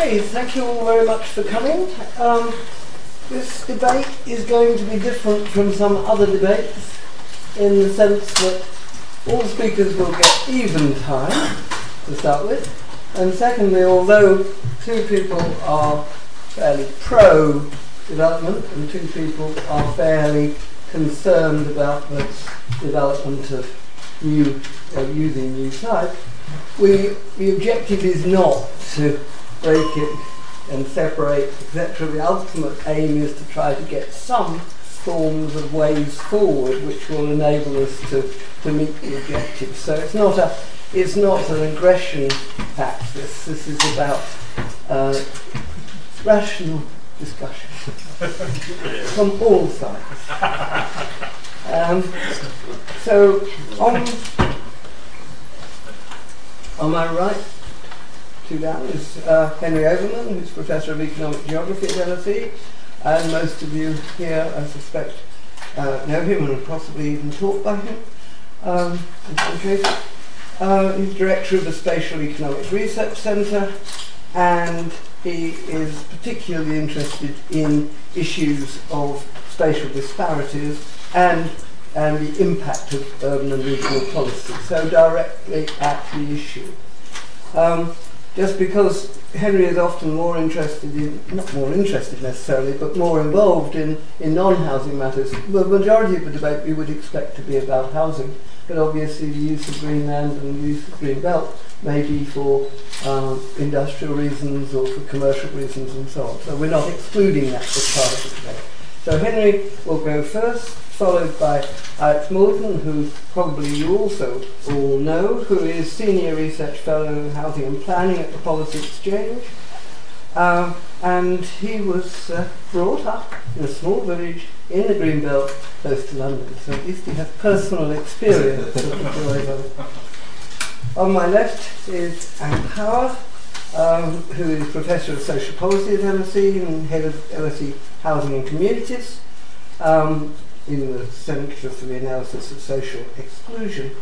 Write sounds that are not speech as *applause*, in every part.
Okay, thank you all very much for coming. Um, this debate is going to be different from some other debates in the sense that all speakers will get even time to start with. And secondly, although two people are fairly pro development and two people are fairly concerned about the development of new uh, using new type, we the objective is not to break it and separate, etc. The ultimate aim is to try to get some forms of ways forward which will enable us to, to meet the objectives. So it's not a it's not an aggression axis. This is about uh, rational discussion *laughs* from all sides. Um, so on on my right, two down, is uh, Henry Overman, who's Professor of Economic Geography at LSE, and most of you here, I suspect, uh, know him and possibly even taught by him um, in some cases. Uh, he's director of the Spatial Economic Research Centre, and he is particularly interested in issues of spatial disparities and and the impact of urban and regional policy, so directly at the issue. Um, just because Henry is often more interested in, not more interested necessarily, but more involved in, in non-housing matters. The majority of the debate we would expect to be about housing, but obviously the use of green land and the use of green belt may be for um, industrial reasons or for commercial reasons and so on. So we're not excluding that as part of the debate. So Henry will go first followed by Alex Morton, who probably you also all know, who is Senior Research Fellow in Housing and Planning at the Policy Exchange. Um, and he was uh, brought up in a small village in the Greenbelt close to London, so at least he has personal experience of the joys of it. On my left is Anne Power, um, who is Professor of Social Policy at LSE and Head of LSE Housing and Communities. Um, in the Centre for the Analysis of Social Exclusion.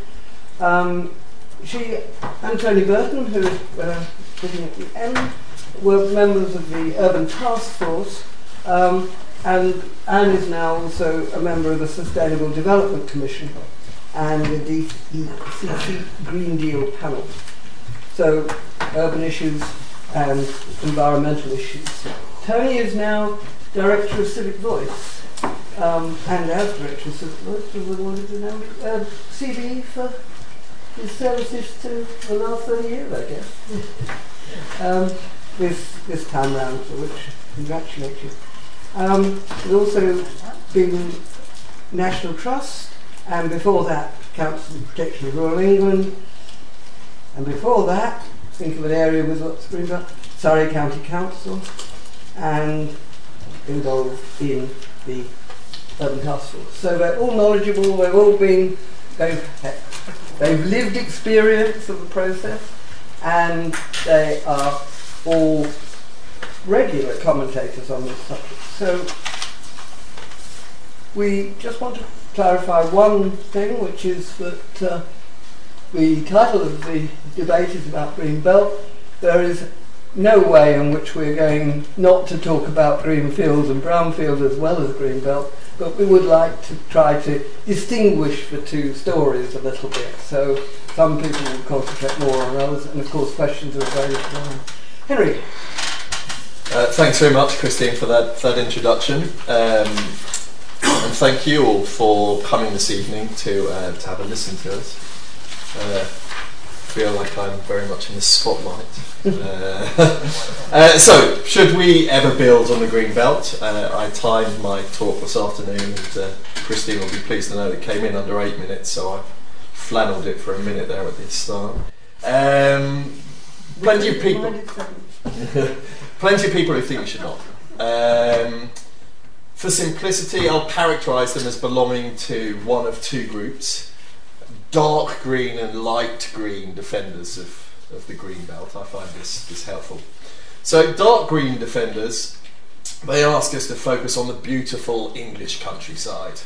Um, she and Tony Burton, who is uh, sitting at the end, were members of the Urban Task Force, um, and Anne is now also a member of the Sustainable Development Commission and the Green Deal panel. So, urban issues and environmental issues. Tony is now Director of Civic Voice um, and as directors of what is the name? Uh, CBE for his services to the last 30 years, I guess. *laughs* um, this, this time round, for which I congratulate you. Um, he's also been National Trust, and before that, Council of the Protection of Rural England, and before that, think of an area with green Surrey County Council, and involved in the urban task force. So they're all knowledgeable, they've all been, they've, they've lived experience of the process, and they are all regular commentators on this subject. So we just want to clarify one thing, which is that uh, the title of the debate is about green belt. There is no way in which we're going not to talk about green fields and brown fields as well as green belt, but we would like to try to distinguish the two stories a little bit. So some people will concentrate more on others, and of course questions are available. Henry. Uh, thanks very much, Christine, for that, that introduction. Um, and thank you all for coming this evening to, uh, to have a listen to us. Uh, feel like I'm very much in the spotlight. uh, *laughs* uh, so, should we ever build on the green belt? Uh, I timed my talk this afternoon, and uh, Christine will be pleased to know it came in under eight minutes, so I flannelled it for a minute there at the start. Um, plenty of people, *laughs* plenty of people who think we should not. Um, for simplicity, I'll characterise them as belonging to one of two groups dark green and light green defenders of, of the green belt. I find this, this helpful. So, dark green defenders, they ask us to focus on the beautiful English countryside.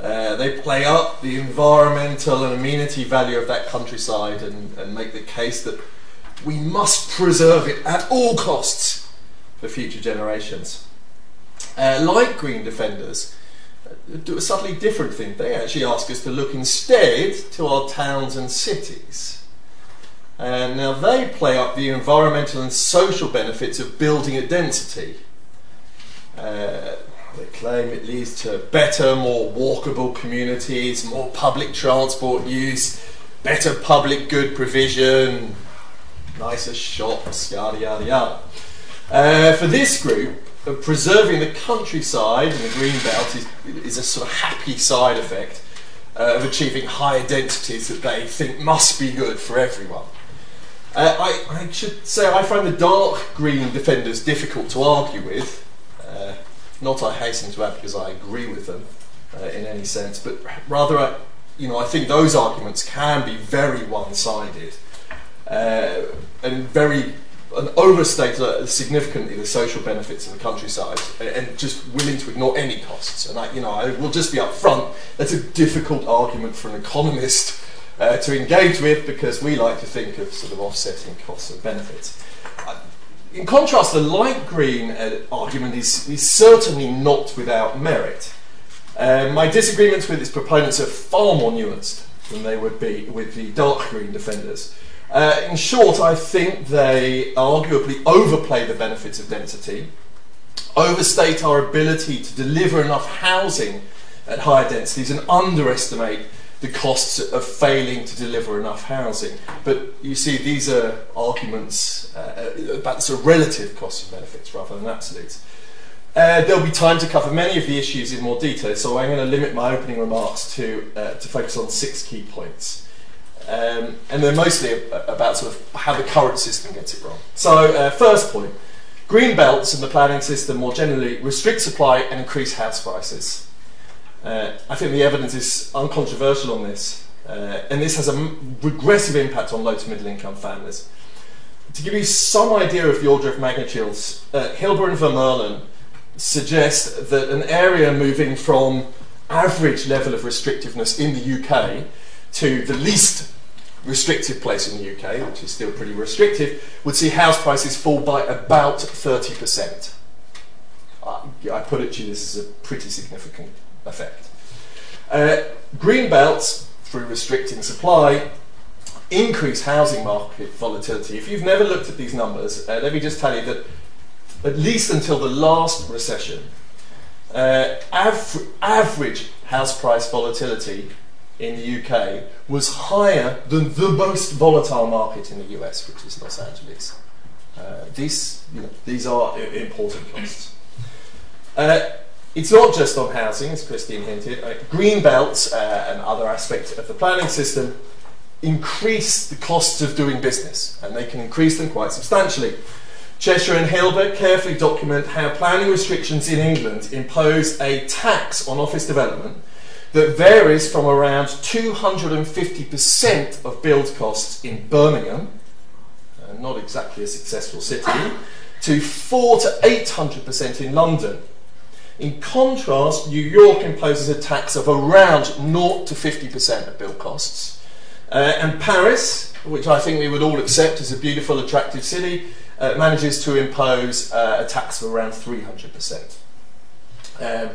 Uh, they play up the environmental and amenity value of that countryside and, and make the case that we must preserve it at all costs for future generations. Uh, like Green Defenders, do a subtly different thing. They actually ask us to look instead to our towns and cities. And now they play up the environmental and social benefits of building a density. Uh, they claim it leads to better, more walkable communities, more public transport use, better public good provision, nicer shops, yada yada yada. Uh, for this group, uh, preserving the countryside and the green belt is, is a sort of happy side effect uh, of achieving higher densities that they think must be good for everyone. Uh, I, I, should say I find the dark green defenders difficult to argue with. Uh, not I hasten to add because I agree with them uh, in any sense, but rather, I, you know, I think those arguments can be very one-sided uh, and very overstate significantly the social benefits of the countryside and just willing to ignore any costs. And I, you know, I will just be upfront. That's a difficult argument for an economist uh, to engage with because we like to think of sort of offsetting costs and benefits. Uh, in contrast, the light green uh, argument is, is certainly not without merit. Uh, my disagreements with its proponents are far more nuanced than they would be with the dark green defenders. Uh, in short, I think they arguably overplay the benefits of density, overstate our ability to deliver enough housing at higher densities, and underestimate the costs of failing to deliver enough housing. But you see, these are arguments uh, about the sort of relative costs and benefits rather than absolute. Uh, there'll be time to cover many of the issues in more detail, so I'm going to limit my opening remarks to, uh, to focus on six key points. Um, and they're mostly about sort of how the current system gets it wrong. So, uh, first point green belts and the planning system more generally restrict supply and increase house prices. Uh, I think the evidence is uncontroversial on this, uh, and this has a regressive impact on low to middle income families. To give you some idea of the order of magnitudes, uh, Hilber and Vermeulen suggest that an area moving from average level of restrictiveness in the UK to the least restrictive place in the UK, which is still pretty restrictive, would see house prices fall by about 30%. I, I put it to you, this is a pretty significant effect. Uh, green belts, through restricting supply, increase housing market volatility. If you've never looked at these numbers, uh, let me just tell you that at least until the last recession, uh, av- average house price volatility in the UK was higher than the most volatile market in the US, which is Los Angeles. Uh, these, you know, these are important costs. Uh, it's not just on housing, as Christine hinted. Uh, green belts uh, and other aspects of the planning system increase the costs of doing business, and they can increase them quite substantially. Cheshire and Hilber carefully document how planning restrictions in England impose a tax on office development that varies from around 250% of build costs in Birmingham, uh, not exactly a successful city, to 4 to 800% in London. In contrast, New York imposes a tax of around 0 to 50% of build costs. Uh, and Paris, which I think we would all accept as a beautiful, attractive city, uh, manages to impose uh, a tax of around 300%. Um,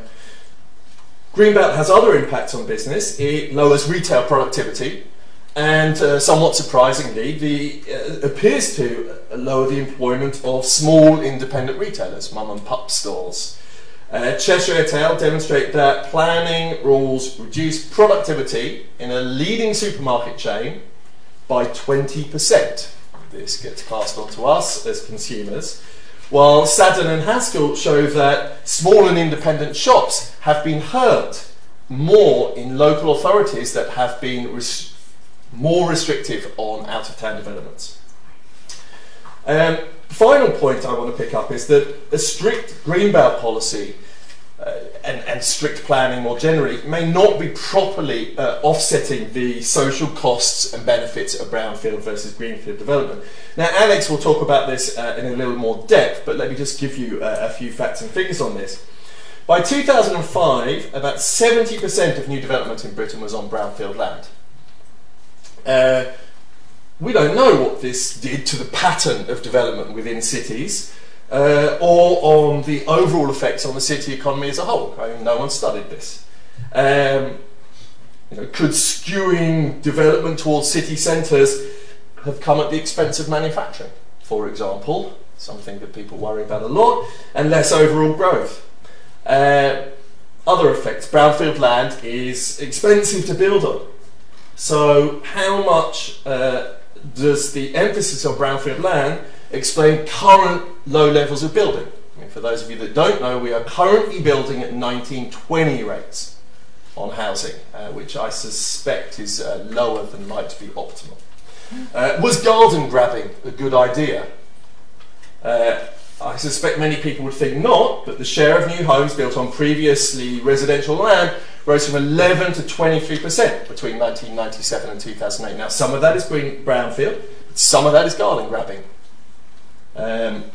Greenbelt has other impacts on business. It lowers retail productivity, and uh, somewhat surprisingly, the uh, appears to lower the employment of small independent retailers, mum and pup stores. Uh, Cheshire et al. demonstrate that planning rules reduce productivity in a leading supermarket chain by 20%. This gets passed on to us as consumers. While Sadun and Haskel show that small and independent shops have been hurt more in local authorities that have been res- more restrictive on out of town developments. Um, final point I want to pick up is that a strict greenbelt policy and, and, strict planning more generally may not be properly uh, offsetting the social costs and benefits of brownfield versus greenfield development. Now, Alex will talk about this uh, in a little more depth, but let me just give you uh, a few facts and figures on this. By 2005, about 70% of new development in Britain was on brownfield land. Uh, we don't know what this did to the pattern of development within cities uh, or on the overall effects on the city economy as a whole. I mean, no one studied this. Um, you know, could skewing development towards city centres have come at the expense of manufacturing, for example, something that people worry about a lot, and less overall growth? Uh, other effects. Brownfield land is expensive to build on. So, how much uh, does the emphasis on brownfield land explain current low levels of building? Mean, for those of you that don't know, we are currently building at 1920 rates on housing, uh, which I suspect is uh, lower than might be optimal. Uh, was garden grabbing a good idea? Uh, I suspect many people would think not, but the share of new homes built on previously residential land rose from 11 to 23% between 1997 and 2008. Now, some of that is green brownfield, some of that is garden grabbing. Um,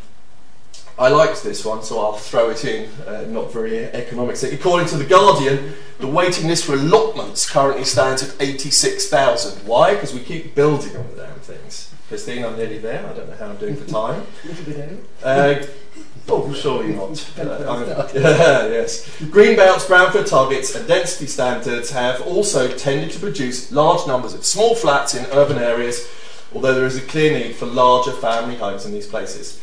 I liked this one, so I'll throw it in. Uh, not very economic. According to The Guardian, the waiting list for allotments currently stands at 86,000. Why? Because we keep building on the damn things. Christine, I'm nearly there. I don't know how I'm doing for time. *laughs* Uh, oh, surely not. Uh, *laughs* yes. Greenbelts, brownfield targets, and density standards have also tended to produce large numbers of small flats in urban areas, although there is a clear need for larger family homes in these places.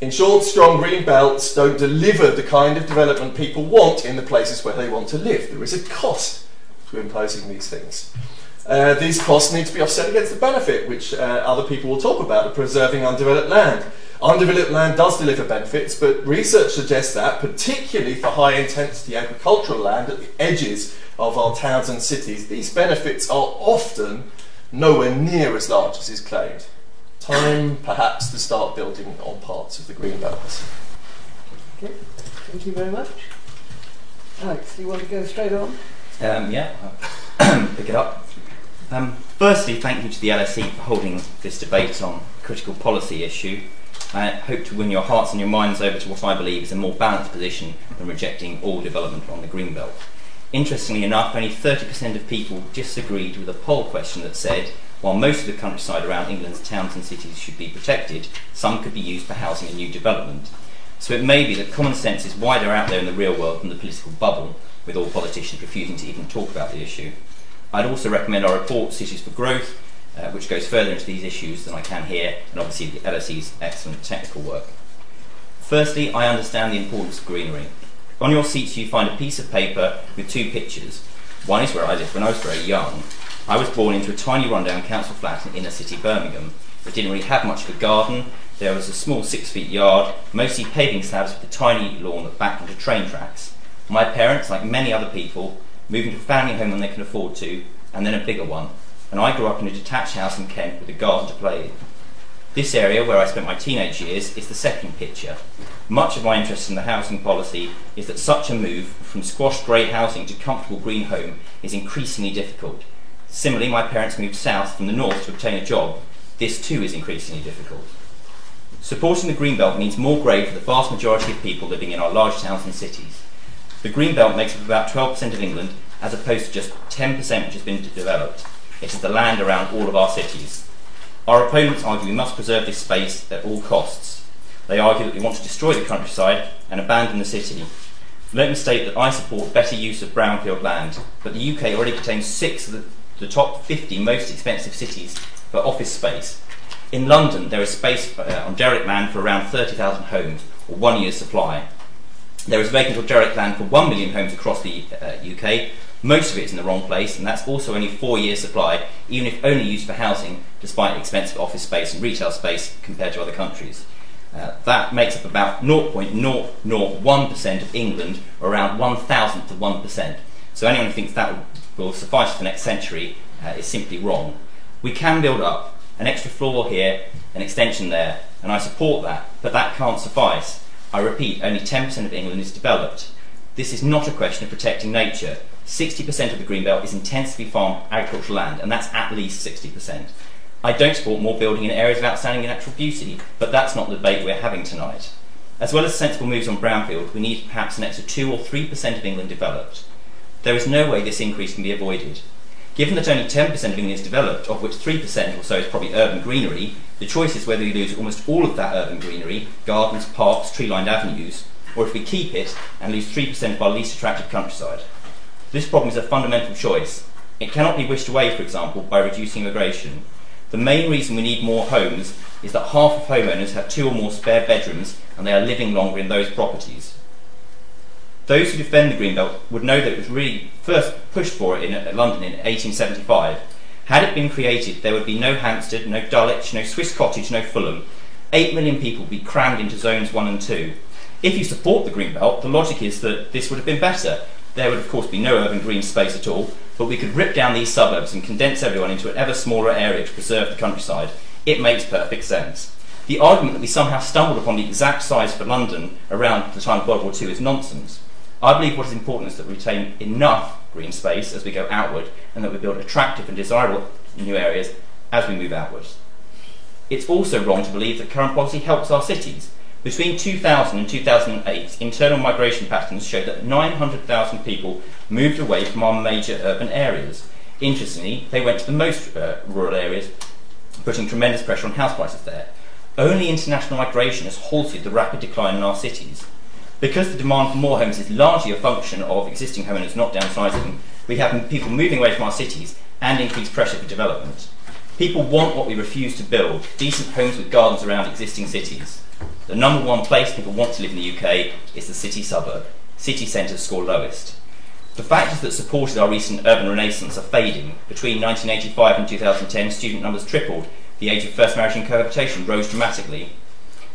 In short, strong green belts don't deliver the kind of development people want in the places where they want to live. There is a cost to imposing these things. Uh, these costs need to be offset against the benefit, which uh, other people will talk about, of preserving undeveloped land. Undeveloped land does deliver benefits, but research suggests that, particularly for high intensity agricultural land at the edges of our towns and cities, these benefits are often nowhere near as large as is claimed. Time, perhaps, to start building on parts of the green belts. Okay, thank you very much. Alex, do you want to go straight on? Um, yeah, I'll *coughs* pick it up. Um, firstly, thank you to the LSE for holding this debate on a critical policy issue. I hope to win your hearts and your minds over to what I believe is a more balanced position than rejecting all development on the Greenbelt. Interestingly enough, only 30% of people disagreed with a poll question that said, while most of the countryside around England's towns and cities should be protected, some could be used for housing and new development. So it may be that common sense is wider out there in the real world than the political bubble, with all politicians refusing to even talk about the issue. I'd also recommend our report, Cities for Growth, uh, which goes further into these issues than I can here, and obviously the LSE's excellent technical work. Firstly, I understand the importance of greenery. On your seats, you find a piece of paper with two pictures. One is where I lived when I was very young. I was born into a tiny rundown council flat in inner city Birmingham. It didn't really have much of a garden. There was a small six feet yard, mostly paving slabs with a tiny lawn that backed onto train tracks. My parents, like many other people, moving to a family home when they can afford to, and then a bigger one. And I grew up in a detached house in Kent with a garden to play in. This area, where I spent my teenage years, is the second picture. Much of my interest in the housing policy is that such a move from squashed grey housing to comfortable green home is increasingly difficult. Similarly, my parents moved south from the north to obtain a job. This too is increasingly difficult. Supporting the Greenbelt means more grey for the vast majority of people living in our large towns and cities. The green belt makes up about 12% of England, as opposed to just 10% which has been developed. It is the land around all of our cities. Our opponents argue we must preserve this space at all costs. They argue that we want to destroy the countryside and abandon the city. Let me state that I support better use of brownfield land, but the UK already contains six of the, the top 50 most expensive cities for office space. In London, there is space uh, on derelict land for around 30,000 homes, or one year's supply. There is vacant or derelict land for 1 million homes across the uh, UK. Most of it is in the wrong place, and that's also only four years' supply, even if only used for housing, despite expensive office space and retail space compared to other countries. Uh, that makes up about 0.001% of England, or around one thousandth of 1%. So anyone who thinks that will suffice for the next century uh, is simply wrong. We can build up an extra floor here, an extension there, and I support that, but that can't suffice. I repeat, only 10% of England is developed. This is not a question of protecting nature. 60% of the Greenbelt is intensively farmed agricultural land, and that's at least 60%. I don't support more building in areas of outstanding natural beauty, but that's not the debate we're having tonight. As well as sensible moves on brownfield, we need perhaps an extra 2 or 3% of England developed. There is no way this increase can be avoided. Given that only 10% of England is developed, of which 3% or so is probably urban greenery, the choice is whether we lose almost all of that urban greenery, gardens, parks, tree lined avenues, or if we keep it and lose 3% of our least attractive countryside. This problem is a fundamental choice. It cannot be wished away, for example, by reducing immigration. The main reason we need more homes is that half of homeowners have two or more spare bedrooms and they are living longer in those properties. Those who defend the Greenbelt would know that it was really first pushed for it in London in 1875. Had it been created, there would be no Hampstead, no Dulwich, no Swiss Cottage, no Fulham. Eight million people would be crammed into zones one and two. If you support the Greenbelt, the logic is that this would have been better. There would, of course, be no urban green space at all, but we could rip down these suburbs and condense everyone into an ever smaller area to preserve the countryside. It makes perfect sense. The argument that we somehow stumbled upon the exact size for London around the time of World War II is nonsense. I believe what is important is that we retain enough green space as we go outward and that we build attractive and desirable new areas as we move outwards. It's also wrong to believe that current policy helps our cities. Between 2000 and 2008, internal migration patterns showed that 900,000 people moved away from our major urban areas. Interestingly, they went to the most uh, rural areas, putting tremendous pressure on house prices there. Only international migration has halted the rapid decline in our cities. Because the demand for more homes is largely a function of existing homeowners not downsizing, we have people moving away from our cities and increased pressure for development. People want what we refuse to build decent homes with gardens around existing cities. The number one place people want to live in the UK is the city suburb. City centres score lowest. The factors that supported our recent urban renaissance are fading. Between 1985 and 2010, student numbers tripled. The age of first marriage and cohabitation rose dramatically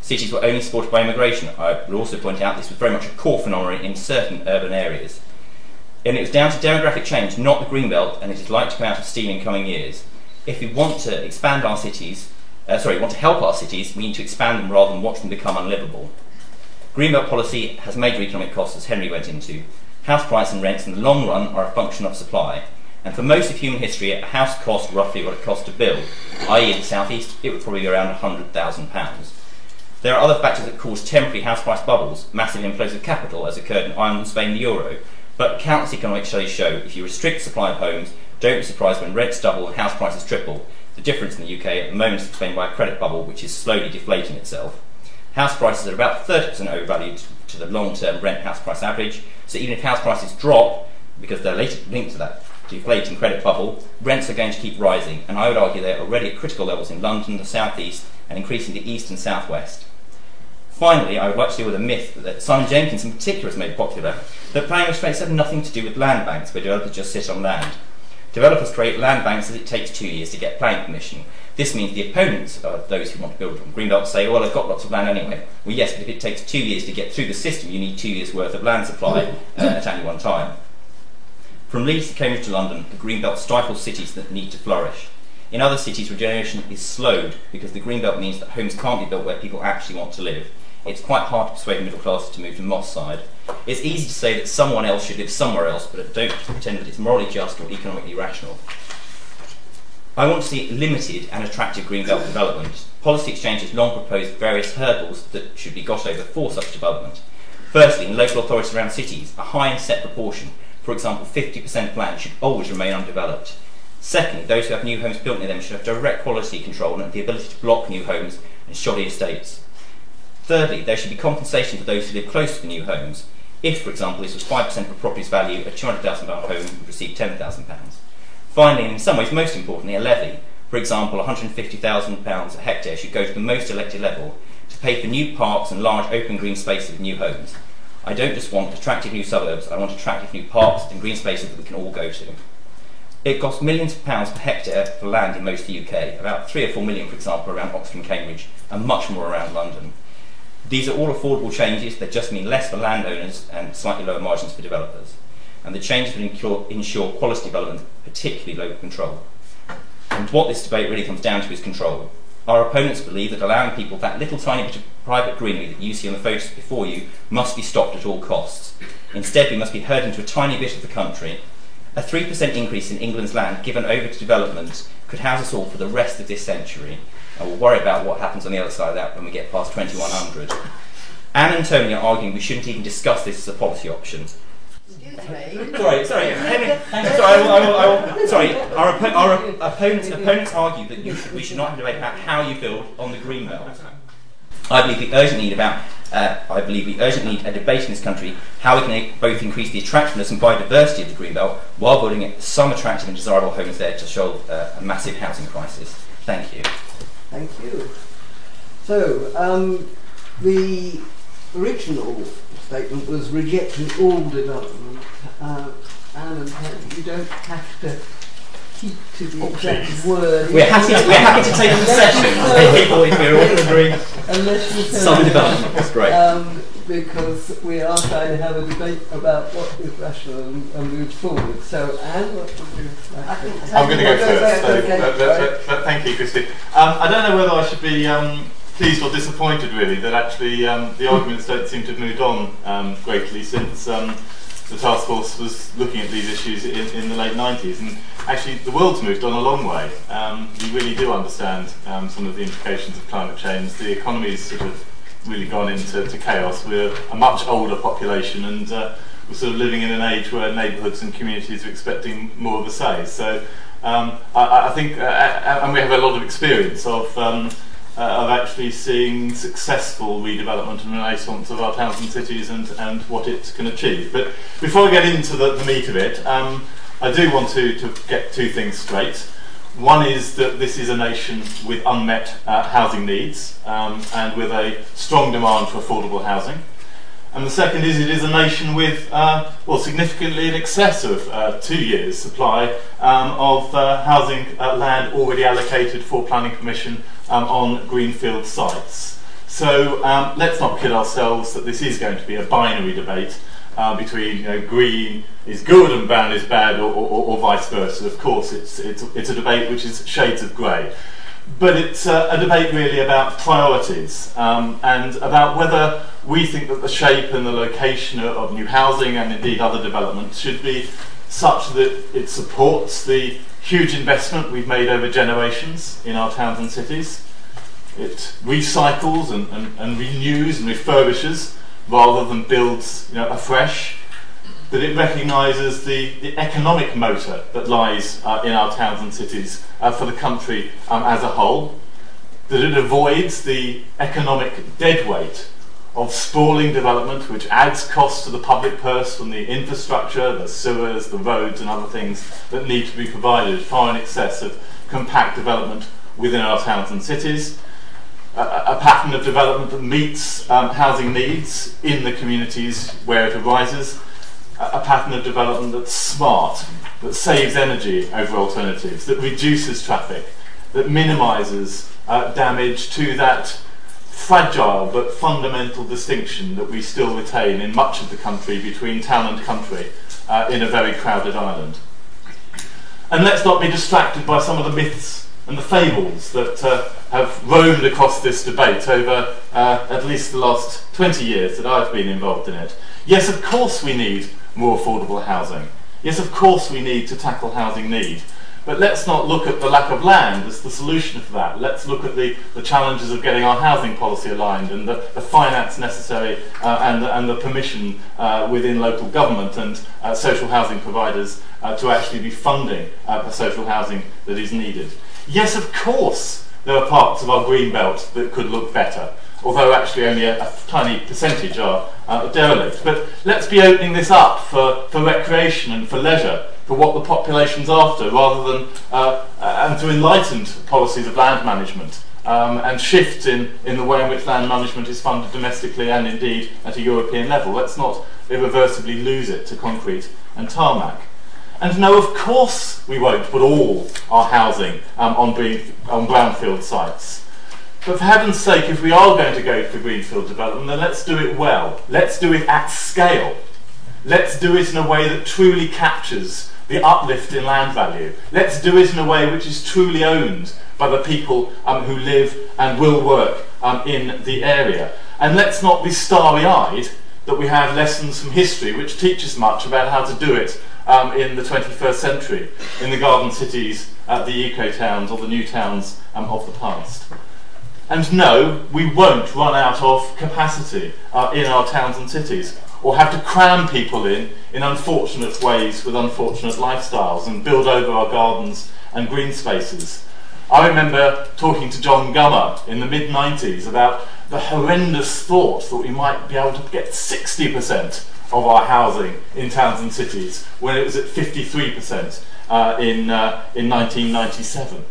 cities were only supported by immigration. I will also point out this was very much a core phenomenon in certain urban areas. And it was down to demographic change, not the Greenbelt, and it is likely to come out of steam in coming years. If we want to expand our cities, uh, sorry, want to help our cities, we need to expand them rather than watch them become unlivable. Greenbelt policy has major economic costs, as Henry went into. House price and rents in the long run are a function of supply. And for most of human history, a house cost roughly what it cost to build, i.e., in the southeast, it would probably be around £100,000. There are other factors that cause temporary house price bubbles, massive inflows of capital, as occurred in Ireland, Spain, the euro. But countless economic studies show if you restrict supply of homes, don't be surprised when rents double and house prices triple. The difference in the UK at the moment is explained by a credit bubble which is slowly deflating itself. House prices are about 30% overvalued to the long term rent house price average, so even if house prices drop, because they're linked to that deflating credit bubble, rents are going to keep rising, and I would argue they're already at critical levels in London, the South East, and increasingly East and South West. Finally, I would like to deal with a myth that Simon Jenkins in particular has made popular that planning restraints have nothing to do with land banks, where developers just sit on land. Developers create land banks as it takes two years to get planning permission. This means the opponents of those who want to build on Greenbelt say, well, I've got lots of land anyway. Well, yes, but if it takes two years to get through the system, you need two years' worth of land supply uh, at any one time. From Leeds to Cambridge to London, the Greenbelt stifles cities that need to flourish. In other cities, regeneration is slowed because the Greenbelt means that homes can't be built where people actually want to live it's quite hard to persuade the middle classes to move to Moss side. It's easy to say that someone else should live somewhere else, but don't pretend that it's morally just or economically rational. I want to see limited and attractive greenbelt development. Policy Exchange has long proposed various hurdles that should be got over for such development. Firstly, in local authorities around cities, a high and set proportion, for example 50% of land, should always remain undeveloped. Secondly, those who have new homes built near them should have direct quality control and the ability to block new homes and shoddy estates. Thirdly, there should be compensation for those who live close to the new homes. If, for example, this was 5% of a property's value, a £200,000 home would receive £10,000. Finally, and in some ways most importantly, a levy. For example, £150,000 a hectare should go to the most elected level to pay for new parks and large open green spaces with new homes. I don't just want attractive new suburbs, I want attractive new parks and green spaces that we can all go to. It costs millions of pounds per hectare for land in most of the UK, about three or four million, for example, around Oxford and Cambridge, and much more around London. These are all affordable changes that just mean less for landowners and slightly lower margins for developers. And the changes will ensure quality development, particularly local control. And what this debate really comes down to is control. Our opponents believe that allowing people that little tiny bit of private greenery that you see on the photos before you must be stopped at all costs. Instead, we must be herded into a tiny bit of the country. A 3% increase in England's land given over to development could house us all for the rest of this century and we'll worry about what happens on the other side of that when we get past 2100. Anne and Tony are arguing we shouldn't even discuss this as a policy option. Excuse me. Sorry, sorry. Let me, hang on, sorry, I will, I will, I will, sorry. Our, oppo- our opponents, opponents argue that you should, we should not have a debate about how you build on the green belt. I believe we urgently need about. Uh, I believe we urgently need a debate in this country how we can both increase the attractiveness and biodiversity of the green belt while building some attractive and desirable homes there to solve uh, a massive housing crisis. Thank you. Thank you. So, um, the original statement was rejecting all development. Uh, and you don't have to keep to the exact word. We're happy. To, we're happy to take a session. *laughs* People, if we're all *laughs* in agreement. Unless you Some development. That's great. Um, because we are trying to have a debate about what is rational and, and move forward. So, Anne, what would you like I think I'm going to go first. So, okay, but- but- right. but- but thank you, Christy. Um, I don't know whether I should be um, pleased or disappointed, really, that actually um, the arguments don't seem to have moved on um, greatly since um, the task force was looking at these issues in, in the late 90s. And actually, the world's moved on a long way. Um, we really do understand um, some of the implications of climate change. The economy's sort of really gone into to chaos. We're a much older population and uh, we're sort of living in an age where neighbourhoods and communities are expecting more of a say. So um, I, I think, uh, uh, and we have a lot of experience of, um, uh, of actually seeing successful redevelopment and renaissance of our towns and cities and, and what it can achieve. But before I get into the, the meat of it, um, I do want to, to get two things straight. One is that this is a nation with unmet uh, housing needs um, and with a strong demand for affordable housing. And the second is it is a nation with, uh, well, significantly in excess of uh, two years' supply um, of uh, housing uh, land already allocated for planning permission um, on greenfield sites. So um, let's not kid ourselves that this is going to be a binary debate uh, between you know, green is good and brown is bad, or, or, or vice versa. Of course, it's, it's, it's a debate which is shades of grey. But it's uh, a debate really about priorities um, and about whether we think that the shape and the location of, new housing and indeed other development should be such that it supports the huge investment we've made over generations in our towns and cities. It recycles and, and, and renews and refurbishes rather than builds you know, afresh. That it recognises the, the economic motor that lies uh, in our towns and cities uh, for the country um, as a whole. That it avoids the economic deadweight of sprawling development which adds costs to the public purse from the infrastructure, the sewers, the roads and other things that need to be provided far in excess of compact development within our towns and cities. A, pattern of development that meets um, housing needs in the communities where it arises. A, a pattern of development that's smart, that saves energy over alternatives, that reduces traffic, that minimises uh, damage to that fragile but fundamental distinction that we still retain in much of the country between town and country uh, in a very crowded island. And let's not be distracted by some of the myths and the fables that uh, have roamed across this debate over uh, at least the last 20 years that I've been involved in it. Yes, of course we need more affordable housing. Yes, of course we need to tackle housing need. But let's not look at the lack of land as the solution for that. Let's look at the, the challenges of getting our housing policy aligned and the, the finance necessary uh, and, and the permission uh, within local government and uh, social housing providers uh, to actually be funding uh, the social housing that is needed. Yes, of course, there are parts of our green belt that could look better, although actually only a, a tiny percentage are uh, derelict. But let's be opening this up for, for recreation and for leisure for what the population's after, rather than uh, uh, and to enlightened policies of land management um, and shifts in, in the way in which land management is funded domestically and indeed at a European level. Let's not irreversibly lose it to concrete and tarmac. And no, of course we won't put all our housing um, on, green, on brownfield sites. But for heaven's sake, if we are going to go for greenfield development, then let's do it well. Let's do it at scale. Let's do it in a way that truly captures the uplift in land value. Let's do it in a way which is truly owned by the people um, who live and will work um, in the area. And let's not be starry eyed that we have lessons from history which teach us much about how to do it um, in the 21st century, in the garden cities, uh, the eco towns, or the new towns um, of the past. And no, we won't run out of capacity uh, in our towns and cities or have to cram people in in unfortunate ways with unfortunate lifestyles and build over our gardens and green spaces. I remember talking to John Gummer in the mid 90s about the horrendous thought that we might be able to get 60% of our housing in towns and cities when it was at 53% uh, in, uh, in 1997.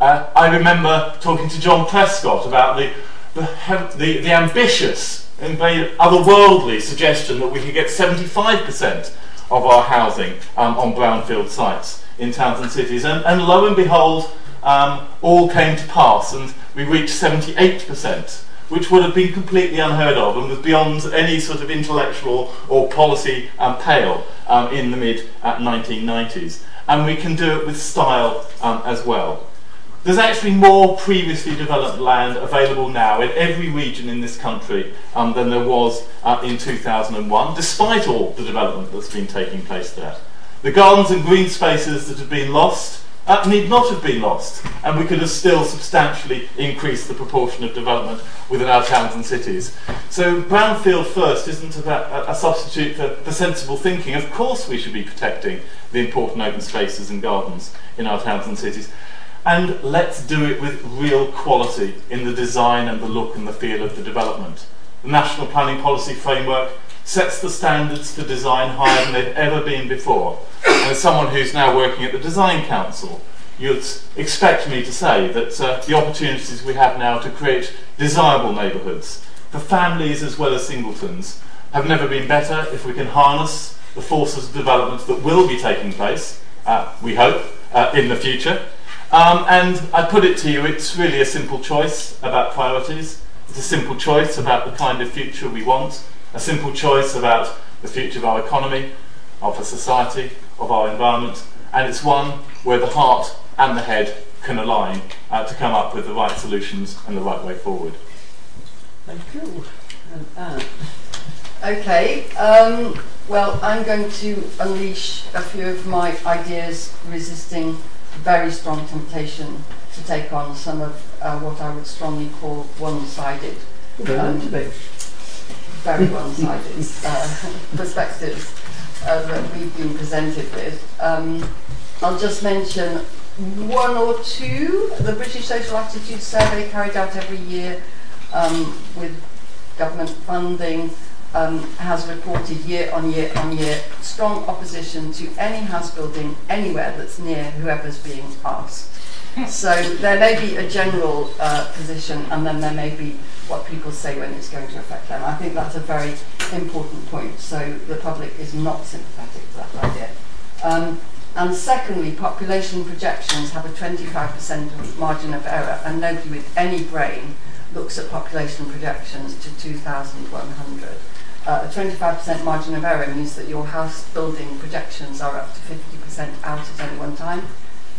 Uh, I remember talking to John Prescott about the, the, the, the ambitious and very otherworldly suggestion that we could get 75% of our housing um, on brownfield sites in towns and cities. And, and lo and behold, um, all came to pass, and we reached 78%, which would have been completely unheard of and was beyond any sort of intellectual or policy um, pale um, in the mid 1990s. And we can do it with style um, as well. There's actually more previously developed land available now in every region in this country um, than there was uh, in 2001, despite all the development that's been taking place there. The gardens and green spaces that have been lost uh, need not have been lost, and we could have still substantially increased the proportion of development within our towns and cities. So, brownfield first isn't a, a substitute for, for sensible thinking. Of course, we should be protecting the important open spaces and gardens in our towns and cities. And let's do it with real quality in the design and the look and the feel of the development. The National Planning Policy Framework sets the standards for design higher than they've ever been before. And as someone who's now working at the Design Council, you'd expect me to say that uh, the opportunities we have now to create desirable neighbourhoods for families as well as singletons have never been better if we can harness the forces of development that will be taking place, uh, we hope, uh, in the future. Um, and I put it to you, it's really a simple choice about priorities. It's a simple choice about the kind of future we want a simple choice about the future of our economy, of our society, of our environment, and it's one where the heart and the head can align uh, to come up with the right solutions and the right way forward. Thank you. Uh, okay, um, well, I'm going to unleash a few of my ideas resisting very strong temptation to take on some of uh, what I would strongly call one sided. Um, very one-sided uh, perspectives uh, that we've been presented with. Um, I'll just mention one or two. The British Social Attitude Survey carried out every year um, with government funding um, has reported year on year on year strong opposition to any house building anywhere that's near whoever's being asked. So there may be a general uh, position and then there may be what people say when it's going to affect them. I think that's a very important point. So the public is not sympathetic to that idea. Um, and secondly, population projections have a 25% margin of error, and nobody with any brain looks at population projections to 2100. Uh, a 25% margin of error means that your house building projections are up to 50% out at any one time.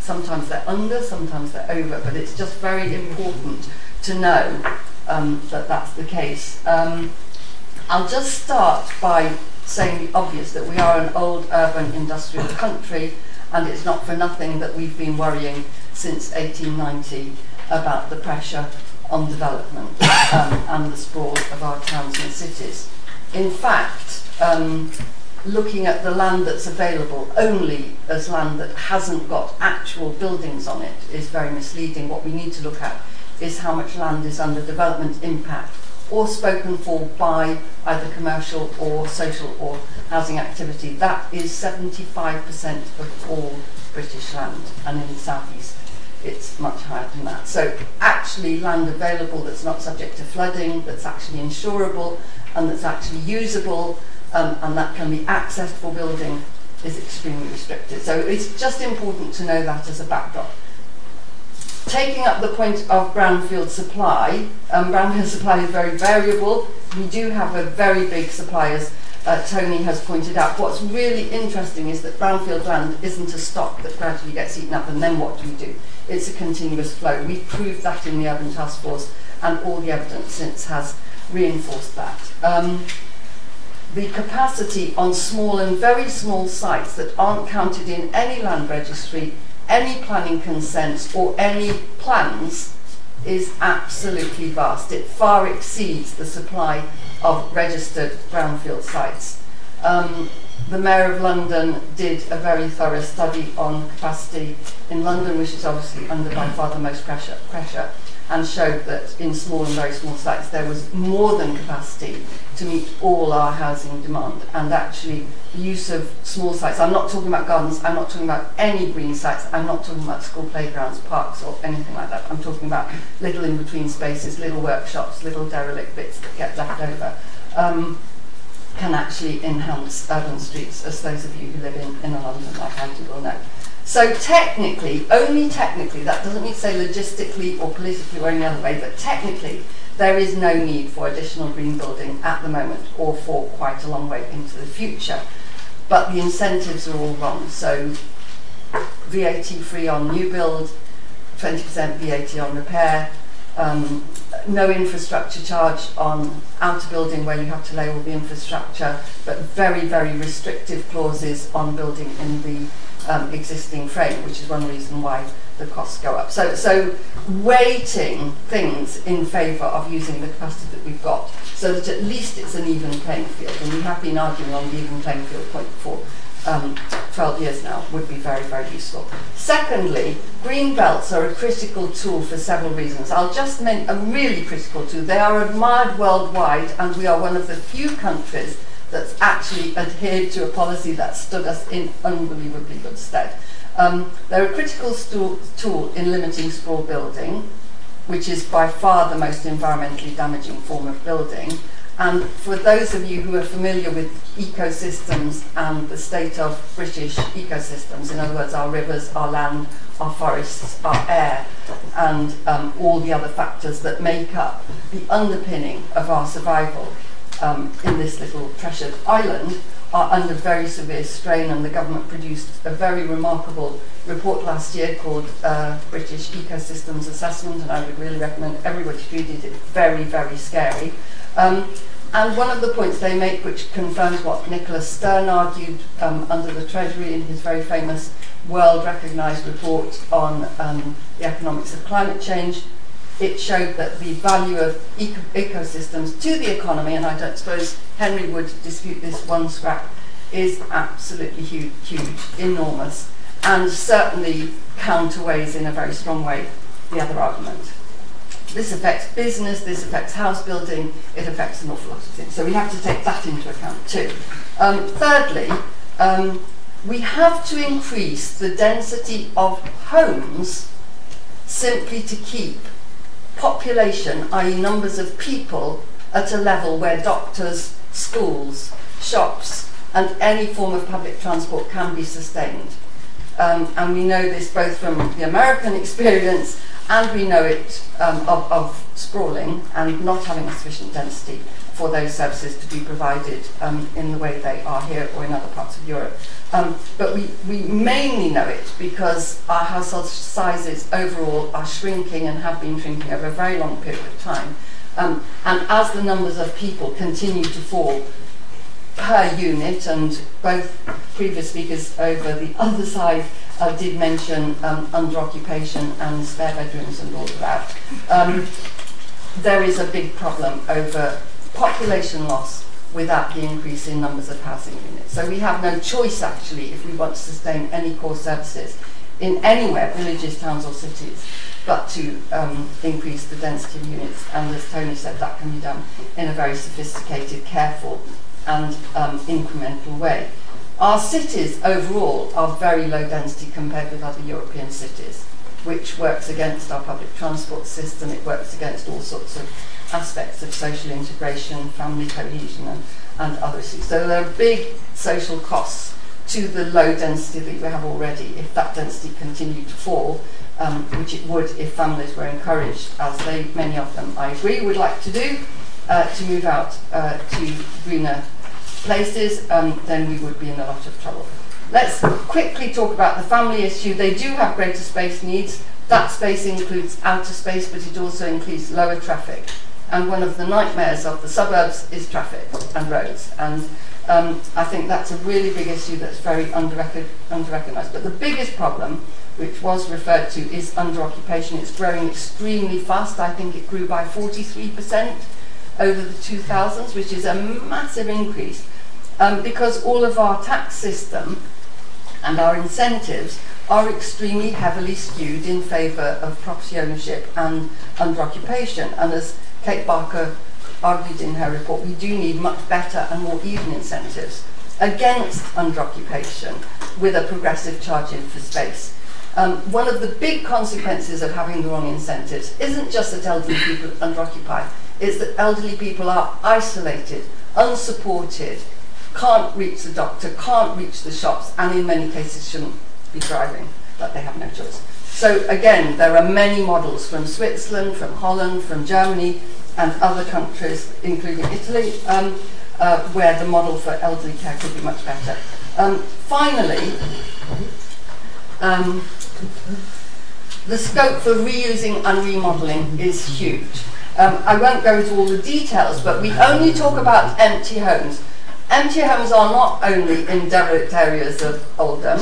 Sometimes they're under, sometimes they're over, but it's just very important to know um, that that's the case. Um, I'll just start by saying the obvious that we are an old urban industrial country, and it's not for nothing that we've been worrying since 1890 about the pressure on development um, and the sprawl of our towns and cities. In fact, um, looking at the land that's available only as land that hasn't got actual buildings on it is very misleading. What we need to look at is how much land is under development impact or spoken for by either commercial or social or housing activity. That is 75% of all British land, and in the southeast it's much higher than that. So actually land available that's not subject to flooding, that's actually insurable, and that's actually usable, um, and that can be accessed for building is extremely restricted. So it's just important to know that as a backdrop taking up the point of brownfield supply, um, brownfield supply is very variable. We do have a very big supply, as uh, Tony has pointed out. What's really interesting is that brownfield land isn't a stock that gradually gets eaten up, and then what do we do? It's a continuous flow. We've proved that in the Urban Task Force, and all the evidence since has reinforced that. Um, the capacity on small and very small sites that aren't counted in any land registry any planning consents or any plans is absolutely vast. It far exceeds the supply of registered brownfield sites. Um, the Mayor of London did a very thorough study on capacity in London, which is obviously under by far the most pressure, pressure and showed that in small and very small sites there was more than capacity to meet all our housing demand. And actually the use of small sites I'm not talking about gardens I'm not talking about any green sites I'm not talking about school playgrounds parks or anything like that. I'm talking about little in between spaces little workshops little derelict bits that get left over um, can actually enhance urban streets as those of you who live in, in London like I do will know so technically, only technically, that doesn't mean to say logistically or politically or any other way, but technically, there is no need for additional green building at the moment or for quite a long way into the future. But the incentives are all wrong. So VAT free on new build, 20% VAT on repair, um, no infrastructure charge on outer building where you have to lay all the infrastructure, but very, very restrictive clauses on building in the um, existing frame, which is one reason why the costs go up. So, so weighting things in favour of using the capacity that we've got, so that at least it's an even playing field. And we have been arguing on the even playing field point for um, 12 years now, would be very, very useful. Secondly, green belts are a critical tool for several reasons. I'll just mention a really critical tool. They are admired worldwide, and we are one of the few countries that's actually adhered to a policy that stood us in unbelievably good stead. Um, they're a critical tool in limiting sprawl building, which is by far the most environmentally damaging form of building. And for those of you who are familiar with ecosystems and the state of British ecosystems, in other words, our rivers, our land, our forests, our air, and um, all the other factors that make up the underpinning of our survival, um, in this little treasured island are under very severe strain, and the government produced a very remarkable report last year called uh, British Ecosystems Assessment, and I would really recommend everybody read it. It's very, very scary. Um, and one of the points they make, which confirms what Nicholas Stern argued um, under the Treasury in his very famous world recognised report on um, the economics of climate change, it showed that the value of eco- ecosystems to the economy, and I don't suppose Henry would dispute this one scrap, is absolutely huge, huge enormous, and certainly counterweighs in a very strong way the other argument. This affects business, this affects house building, it affects an awful lot of things. So we have to take that into account too. Um, thirdly, um, we have to increase the density of homes simply to keep population, i.e., numbers of people, at a level where doctors, schools, shops, and any form of public transport can be sustained. Um, and we know this both from the American experience and we know it um, of, of, sprawling and not having a sufficient density for those services to be provided um, in the way they are here or in other parts of Europe. Um, but we, we mainly know it because our household sizes overall are shrinking and have been shrinking over a very long period of time. Um, and as the numbers of people continue to fall per unit, and both previous speakers over the other side uh, did mention um, under occupation and spare bedrooms and all of that, um, there is a big problem over population loss without the increase in numbers of housing units. So we have no choice actually if we want to sustain any core services in anywhere, villages, towns or cities, but to um, increase the density of units. And as Tony said, that can be done in a very sophisticated, careful and um, incremental way. Our cities overall are very low density compared with other European cities, which works against our public transport system, it works against all sorts of aspects of social integration, family cohesion, and, and other issues. So there are big social costs to the low density that we have already if that density continued to fall, um, which it would if families were encouraged, as they, many of them, I agree, would like to do, uh, to move out uh, to greener places, um, then we would be in a lot of trouble. Let's quickly talk about the family issue. They do have greater space needs. That space includes outer space, but it also includes lower traffic and one of the nightmares of the suburbs is traffic and roads. And um, I think that's a really big issue that's very under recognised. But the biggest problem which was referred to, is under occupation. It's growing extremely fast. I think it grew by 43% over the 2000s, which is a massive increase um, because all of our tax system and our incentives are extremely heavily skewed in favour of property ownership and under occupation. And as Kate Barker argued in her report, we do need much better and more even incentives against under occupation with a progressive charging for space. Um, one of the big consequences of having the wrong incentives isn't just that elderly people under occupy, it's that elderly people are isolated, unsupported, can't reach the doctor, can't reach the shops, and in many cases shouldn't be driving, but they have no choice. So again, there are many models from Switzerland, from Holland, from Germany, and other countries, including Italy, um, uh, where the model for elderly care could be much better. Um, finally, um, the scope for reusing and remodelling is huge. Um, I won't go into all the details, but we only talk about empty homes. Empty homes are not only in derelict areas of Oldham,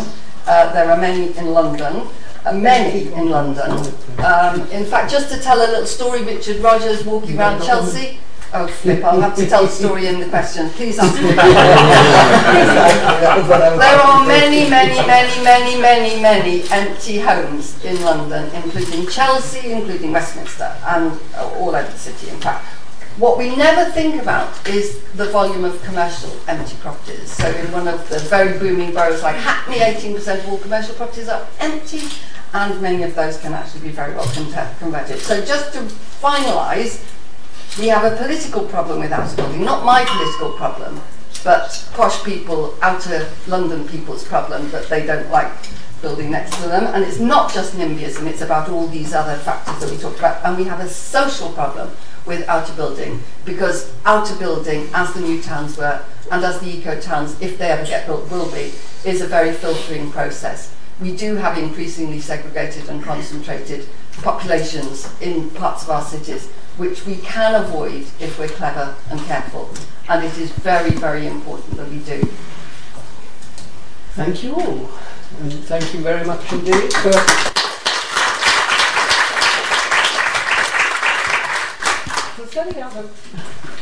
uh, there are many in London, uh, many in London. Um, in fact, just to tell a little story, Richard Rogers walking around Chelsea. Oh, flip, I'll have to tell the story in the question. Please the question. there are many, many, many, many, many, many empty homes in London, including Chelsea, including Westminster, and all over the city, in fact. What we never think about is the volume of commercial empty properties. So in one of the very booming boroughs like Hackney, 18% of all commercial properties are empty, and many of those can actually be very well converted. So just to finalise, we have a political problem with house building, not my political problem, but posh people, outer London people's problem that they don't like building next to them. And it's not just NIMBYism, it's about all these other factors that we talked about. And we have a social problem with outer building because outer building, as the new towns were, and as the eco towns, if they ever get built, will be, is a very filtering process. We do have increasingly segregated and concentrated populations in parts of our cities, which we can avoid if we're clever and careful. And it is very, very important that we do. Thank you all. And thank you very much indeed for setting out a,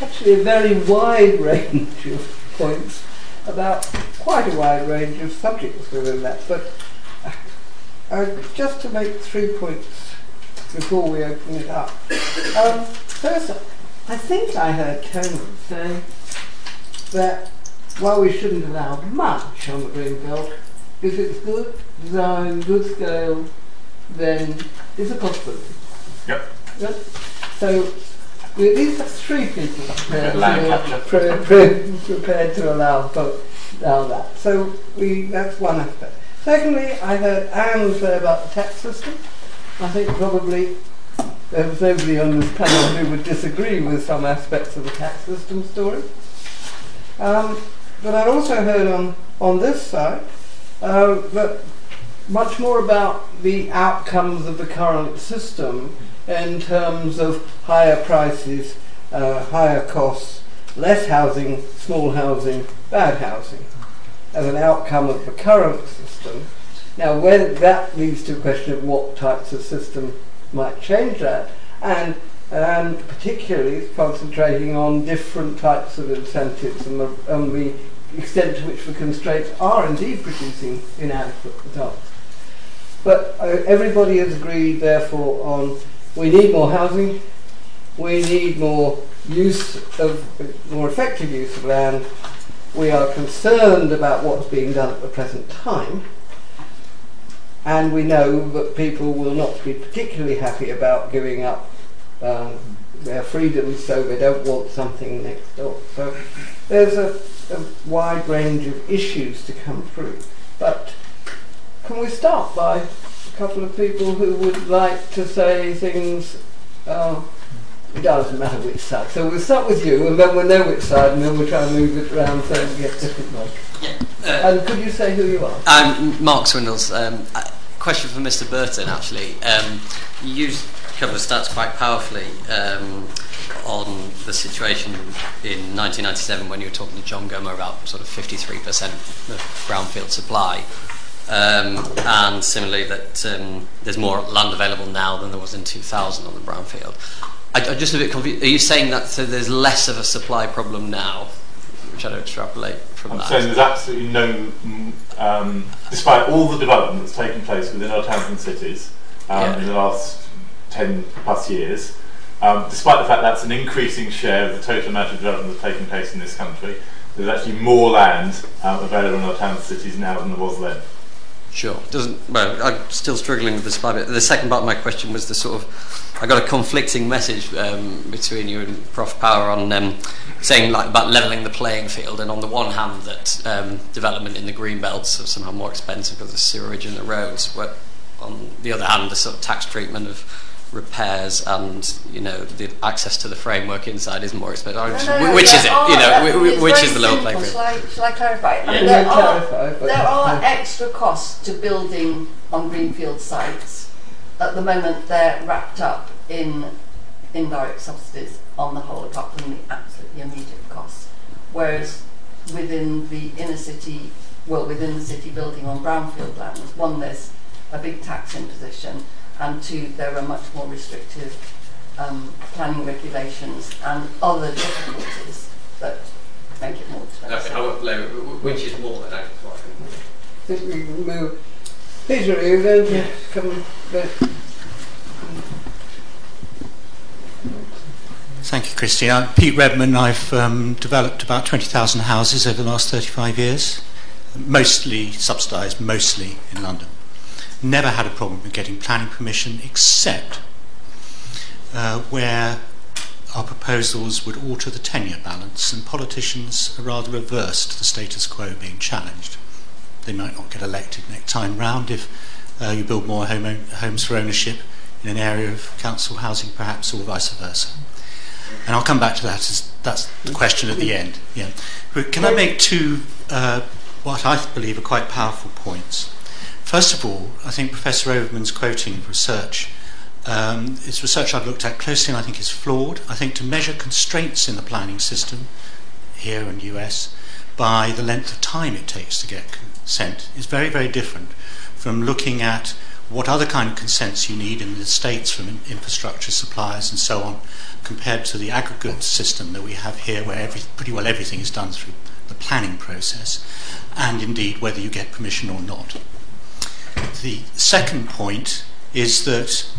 actually a very wide *laughs* range of points about quite a wide range of subjects within that. But uh, just to make three points before we open it up. Um, first, I think I heard Tony say that while we shouldn't allow much on the green belt, if it's good design, good scale, then it's a possibility. Yep. Yep. So these are three people prepared, *laughs* pre- pre- prepared to allow, allow that. So we that's one aspect. Secondly, I heard Anne say about the tax system. I think probably there was nobody on this panel who would disagree with some aspects of the tax system story. Um, but I also heard on, on this side uh, that much more about the outcomes of the current system in terms of higher prices, uh, higher costs, less housing, small housing, bad housing, as an outcome of the current system. Now, when that leads to a question of what types of system might change that, and and particularly concentrating on different types of incentives and the, and the extent to which the constraints are indeed producing inadequate results. But uh, everybody has agreed, therefore, on we need more housing, we need more use of more effective use of land. We are concerned about what's being done at the present time, and we know that people will not be particularly happy about giving up um, their freedoms, so they don't want something next door. So there's a, a wide range of issues to come through. But can we start by couple of people who would like to say things. Uh, it doesn't matter which side. So we'll start with you, and then we'll know which side, and then we'll try and move it around so we get different ones. Yeah. Uh, and could you say who you are? I'm Mark Swindles. Um, question for Mr. Burton, actually. Um, you used a couple of stats quite powerfully um, on the situation in 1997 when you were talking to John Gummer about sort of 53% of brownfield supply. Um, and similarly, that um, there's more land available now than there was in 2000 on the brownfield. I, I'm just a bit confused. Are you saying that so there's less of a supply problem now, which I don't extrapolate from I'm that? saying there's absolutely no, um, despite all the development that's taken place within our towns and cities um, Yeah. in the last 10 plus years, um, despite the fact that's an increasing share of the total amount of development that's taken place in this country, there's actually more land um, available in our towns and cities now than there was then. Sure. Doesn't well. I'm still struggling with supply bit. The second part of my question was the sort of I got a conflicting message um, between you and Prof Power on um, saying like about leveling the playing field, and on the one hand that um, development in the green belts are somehow more expensive because of sewerage and the roads, but on the other hand the sort of tax treatment of repairs and you know the access to the framework inside is more expensive. I'm No, just- no, no, which is it? are- You oh, know, I whi- mean, whi- it's which is the lower simple. playing field? Shall I, shall I clarify? I mean, there, are, there are extra costs to building on greenfield sites. At the moment, they're wrapped up in indirect subsidies on the whole, apart from the absolutely immediate costs. Whereas within the inner city, well, within the city building on brownfield land, one, there's a big tax imposition, and two, there are much more restrictive um, planning regulations and other difficulties that make it more expensive. Which is more than I I think we can move. Peter, are you going to come back? Thank you, Christy. I'm Pete Redman. I've um, developed about 20,000 houses over the last 35 years, mostly subsidised, mostly in London. Never had a problem with getting planning permission, except uh, where our proposals would alter the tenure balance, and politicians are rather averse to the status quo being challenged. They might not get elected next time round if uh, you build more home own- homes for ownership in an area of council housing, perhaps, or vice versa. And I'll come back to that as that's the question at the end. Yeah. But can I make two uh, what I believe are quite powerful points? First of all, I think Professor Overman's quoting research. Um, it's research I've looked at closely and I think is flawed. I think to measure constraints in the planning system here in the US by the length of time it takes to get consent is very, very different from looking at what other kind of consents you need in the states from infrastructure suppliers and so on compared to the aggregate system that we have here where every, pretty well everything is done through the planning process and indeed whether you get permission or not. The second point is that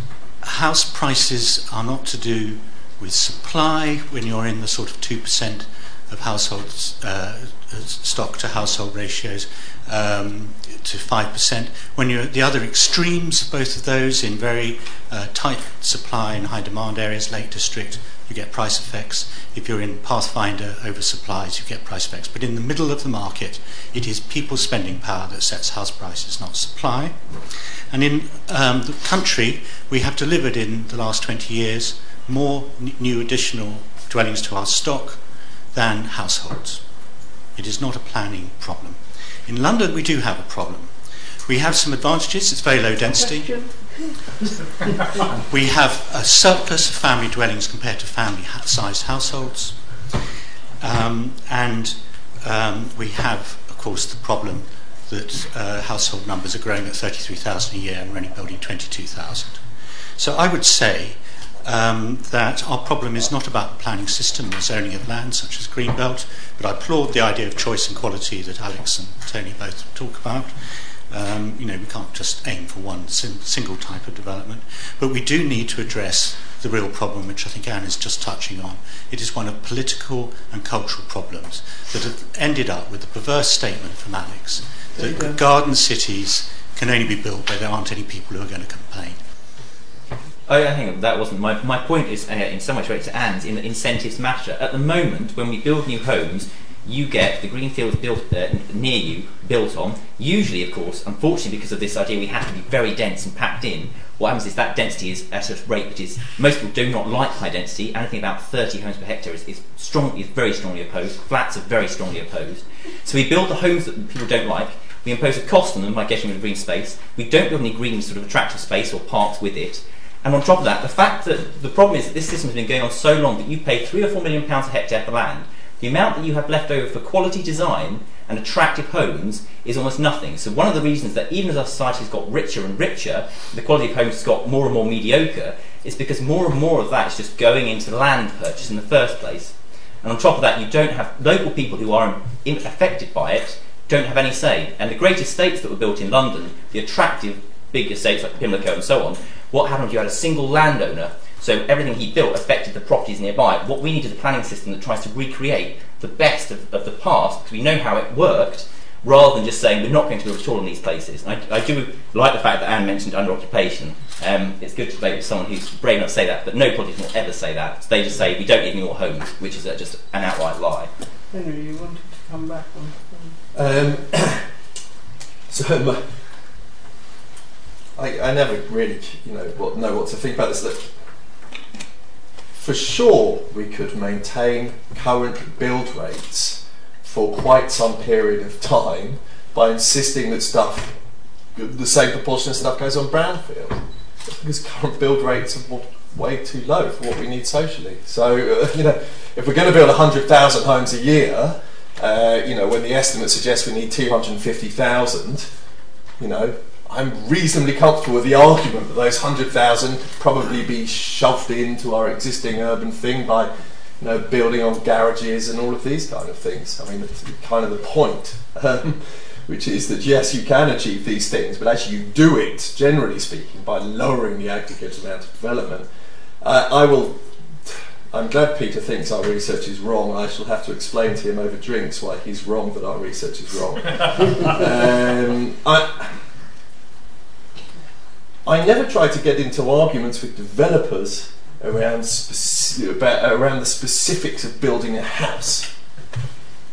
house prices are not to do with supply when you're in the sort of 2% of households uh, stock to household ratios um, to 5%. When you're at the other extremes of both of those in very uh, tight supply and high demand areas, Lake District, you get price effects. If you're in Pathfinder oversupplies, you get price effects. But in the middle of the market, it is people's spending power that sets house prices, not supply. And in um, the country, we have delivered in the last 20 years more n- new additional dwellings to our stock than households. It is not a planning problem. In London, we do have a problem. We have some advantages. It's very low density. Question? *laughs* We have a surplus of family dwellings compared to family ha- sized households. Um, and um, we have, of course, the problem that uh, household numbers are growing at 33,000 a year and we're only building 22,000. So I would say um, that our problem is not about the planning system or zoning of land, such as Greenbelt, but I applaud the idea of choice and quality that Alex and Tony both talk about. Um, you know, we can't just aim for one sim- single type of development, but we do need to address the real problem, which I think Anne is just touching on. It is one of political and cultural problems that have ended up with the perverse statement from Alex that go. garden cities can only be built where there aren't any people who are going to complain. Oh, I think that wasn't my my point. Is uh, in some ways related to Anne's in that incentives matter. At the moment, when we build new homes, you get the greenfields built uh, near you built on. Usually, of course, unfortunately, because of this idea, we have to be very dense and packed in. What happens is that density is at a rate that is most people do not like high density. Anything about 30 homes per hectare is, is strong is very strongly opposed. Flats are very strongly opposed. So we build the homes that people don't like. We impose a cost on them by getting rid of green space. We don't build any green sort of attractive space or parks with it. And on top of that, the fact that the problem is that this system has been going on so long that you pay three or four million pounds a hectare for land the amount that you have left over for quality design and attractive homes is almost nothing. So one of the reasons that even as our society has got richer and richer, the quality of homes has got more and more mediocre, is because more and more of that is just going into land purchase in the first place. And on top of that, you don't have local people who are affected by it don't have any say. And the great estates that were built in London, the attractive big estates like Pimlico and so on, what happened if you had a single landowner so everything he built affected the properties nearby. What we need is a planning system that tries to recreate the best of, of the past because we know how it worked rather than just saying we're not going to build at all in these places. I, I, do like the fact that Anne mentioned under occupation. Um, it's good to debate with someone who's brave enough to say that, but no politician will ever say that. They just say we don't need more homes, which is just an outright lie. Henry, you wanted to come back on. Um, *coughs* so um, I, I never really, you know, what, know what to think about this. That for sure we could maintain current build rates for quite some period of time by insisting that stuff, the same proportion of stuff goes on brownfield. Because current build rates are way too low for what we need socially. So, uh, *laughs* you know, if we're going to build 100,000 homes a year, uh, you know, when the estimate suggests we need 250,000, you know, I'm reasonably comfortable with the argument that those 100,000 probably be shoved into our existing urban thing by you know, building on garages and all of these kind of things. I mean, it's kind of the point, um, which is that yes, you can achieve these things, but actually you do it, generally speaking, by lowering the aggregate amount of development. Uh, I will. I'm glad Peter thinks our research is wrong. I shall have to explain to him over drinks why he's wrong that our research is wrong. *laughs* um, I, I never try to get into arguments with developers around, speci- about, around the specifics of building a house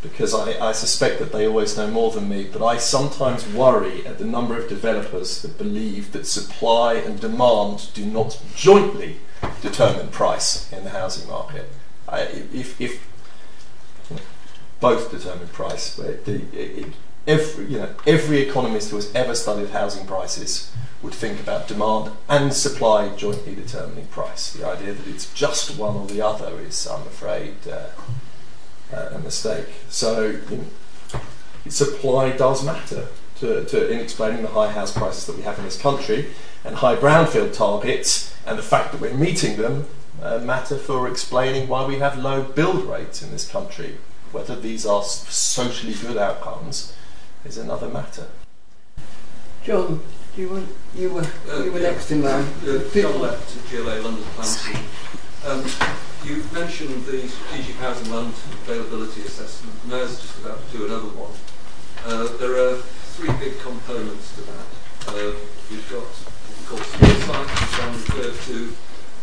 because I, I suspect that they always know more than me, but I sometimes worry at the number of developers that believe that supply and demand do not jointly determine price in the housing market. I, if, if both determine price, but it, every, you know, every economist who has ever studied housing prices would think about demand and supply jointly determining price. The idea that it's just one or the other is, I'm afraid, uh, uh, a mistake. So, you know, supply does matter to, to, in explaining the high house prices that we have in this country, and high brownfield targets, and the fact that we're meeting them uh, matter for explaining why we have low build rates in this country. Whether these are socially good outcomes is another matter. John, you were you were uh, you were yeah, next in line. Uh, John Lett GLA London Plan um, you mentioned the strategic housing land availability assessment. Mayor's just about to do another one. Uh, there are three big components to that. Uh, you've got what we call small sites, which referred to,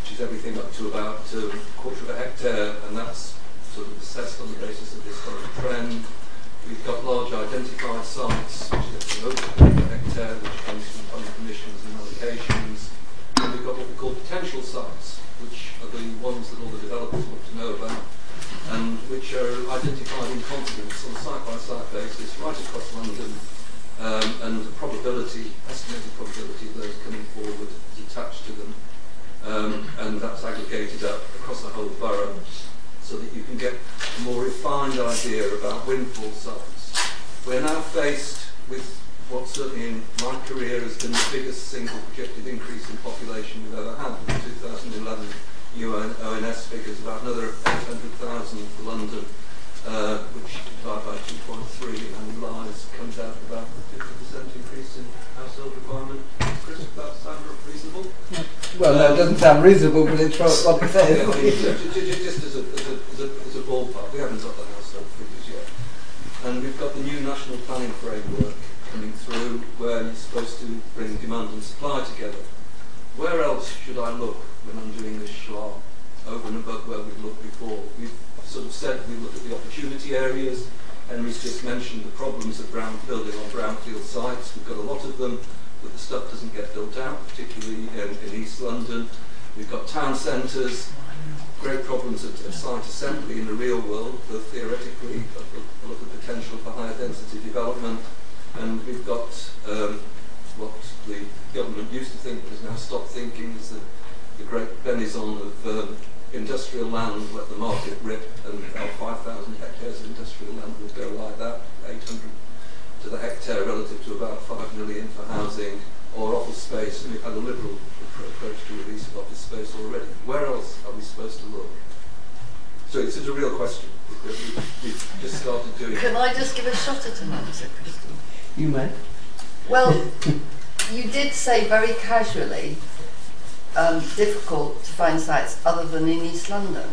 which is everything up to about um, a quarter of a hectare, and that's sort of assessed on the basis of historic trend. We've got large identified sites, which is over a hectare, which comes from permissions and allocations. And we've got what we call potential sites, which are the ones that all the developers want to know about, and which are identified in confidence on a site-by-site basis right across London, um, and the probability, estimated probability of those coming forward is attached to them. Um, and that's aggregated up across the whole borough so that you can get a more refined idea about windfall sites. We're now faced with what certainly in my career has been the biggest single projected increase in population we've ever had. In 2011 UN ONS figures about another 800,000 for London, uh, which divided by 2.3 and lies comes out about a 50% increase in household requirement. Chris, does that sound reasonable? Well, no, it doesn't sound reasonable, but it's what it says. Yeah, just as a, as, a, as, a, as a ballpark, we haven't got the household figures yet. And we've got the new national planning framework through where you're supposed to bring demand and supply together. Where else should I look when I'm doing this schlag over and above where we've looked before? We've sort of said we look at the opportunity areas. Henry's just mentioned the problems of brown building on brownfield sites. We've got a lot of them but the stuff doesn't get built out, particularly in, in East London. We've got town centres, great problems of, of, site assembly in the real world, but theoretically a, lot of potential for higher density development. And we've got um, what the government used to think but has now stopped thinking is the, the great benison of um, industrial land, let the market rip, and our 5,000 hectares of industrial land would go like that, 800 to the hectare relative to about 5 million for housing or office space, and we've had a liberal approach to release of office space already. Where else are we supposed to look? So it's a real question. We've just started doing Can I just give a shot at an answer, Christine? You may. Well, *laughs* you did say very casually um, difficult to find sites other than in East London.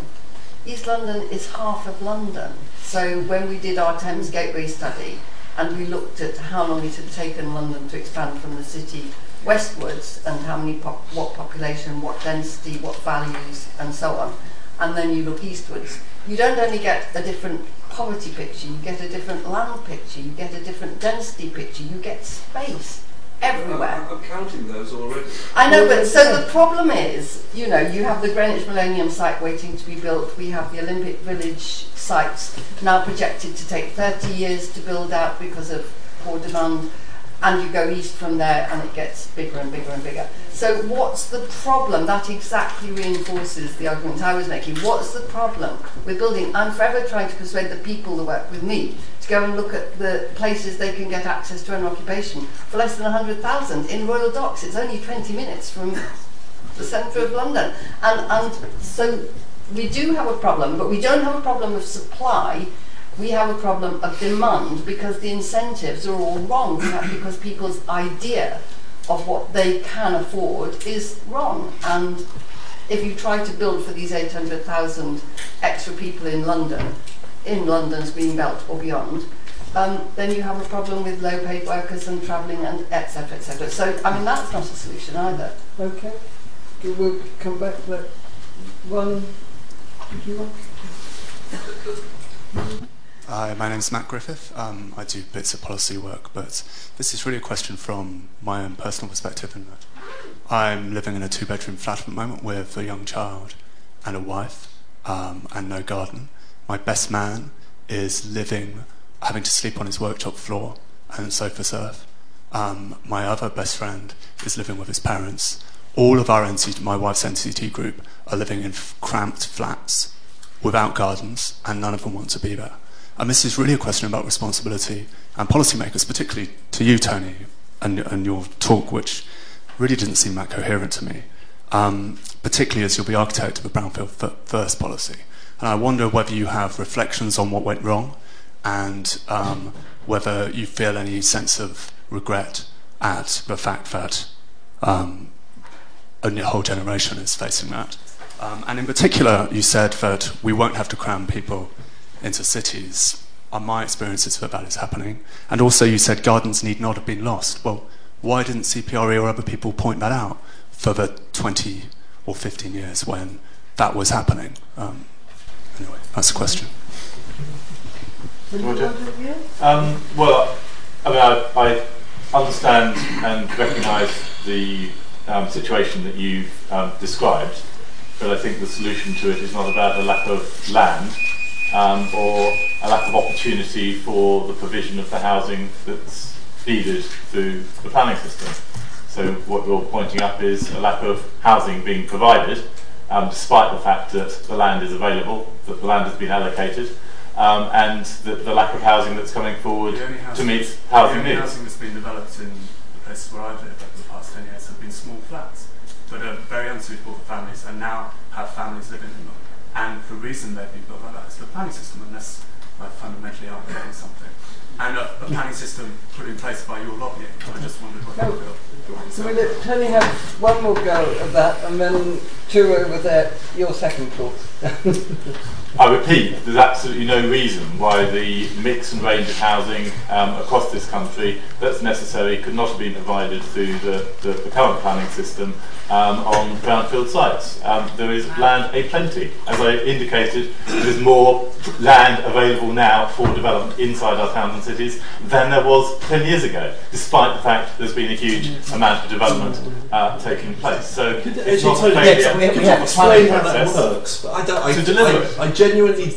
East London is half of London. So when we did our Thames Gateway study and we looked at how long it had taken London to expand from the city westwards and how many pop- what population, what density, what values and so on, and then you look eastwards, you don't only get a different poverty picture, you get a different land picture, you get a different density picture, you get space everywhere. I'm, I'm counting those already. I know, but so the problem is, you know, you have the Greenwich Millennium site waiting to be built. We have the Olympic Village sites now projected to take 30 years to build out because of poor demand. And you go east from there and it gets bigger and bigger and bigger. So, what's the problem? That exactly reinforces the argument I was making. What's the problem with building? I'm forever trying to persuade the people that work with me to go and look at the places they can get access to an occupation for less than 100,000 in Royal Docks. It's only 20 minutes from *laughs* the centre of London. And, and so we do have a problem, but we don't have a problem of supply. We have a problem of demand because the incentives are all wrong because people's idea of what they can afford is wrong. And if you try to build for these 800,000 extra people in London, in London's green belt or beyond, um, then you have a problem with low paid workers and travelling and etc. etc. So, I mean, that's not a solution either. Okay. We'll come back to that one. Did you want? Hi, my name is Matt Griffith. Um, I do bits of policy work, but this is really a question from my own personal perspective. And I'm living in a two-bedroom flat at the moment with a young child and a wife, um, and no garden. My best man is living, having to sleep on his workshop floor and sofa surf. Um, my other best friend is living with his parents. All of our NCT, my wife's NCT group, are living in f- cramped flats without gardens, and none of them want to be there. And this is really a question about responsibility and policymakers, particularly to you, Tony, and, and your talk, which really didn't seem that coherent to me, um, particularly as you'll be architect of a brownfield first policy. And I wonder whether you have reflections on what went wrong and um, whether you feel any sense of regret at the fact that um, a whole generation is facing that. Um, and in particular, you said that we won't have to cram people into cities. On my experiences that that is happening. And also, you said gardens need not have been lost. Well, why didn't CPRE or other people point that out for the 20 or 15 years when that was happening? Um, anyway, that's the question. Um, well, I mean, I, I understand and recognise the um, situation that you've um, described, but I think the solution to it is not about a lack of land um, or a lack of opportunity for the provision of the housing that's needed through the planning system. So what you're pointing up is a lack of housing being provided, um, despite the fact that the land is available, that the land has been allocated, um, and the, the, lack of housing that's coming forward to meet housing the needs. housing that's been developed in the places where I've lived over the past 10 years have been small flats that are very unsuitable for families and now have families living in them. And the reason they've been built like that is the planning system, unless I fundamentally aren't getting something. And a, a, planning system put in place by your lobbying. I just wondered what no. you. So we let Tony have one more go at that, and then two over there. Your second thoughts. *laughs* I repeat, there's absolutely no reason why the mix and range of housing um, across this country that's necessary could not have been provided through the, the, the current planning system um, on brownfield sites. Um, there is land a plenty. As I indicated, there's more land available now for development inside our towns and cities than there was 10 years ago, despite the fact there's been a huge amount of development uh, taking place. So could, it's not a failure. Yes, we, we have explain how that works, but I don't. I, to deliver I, I genuinely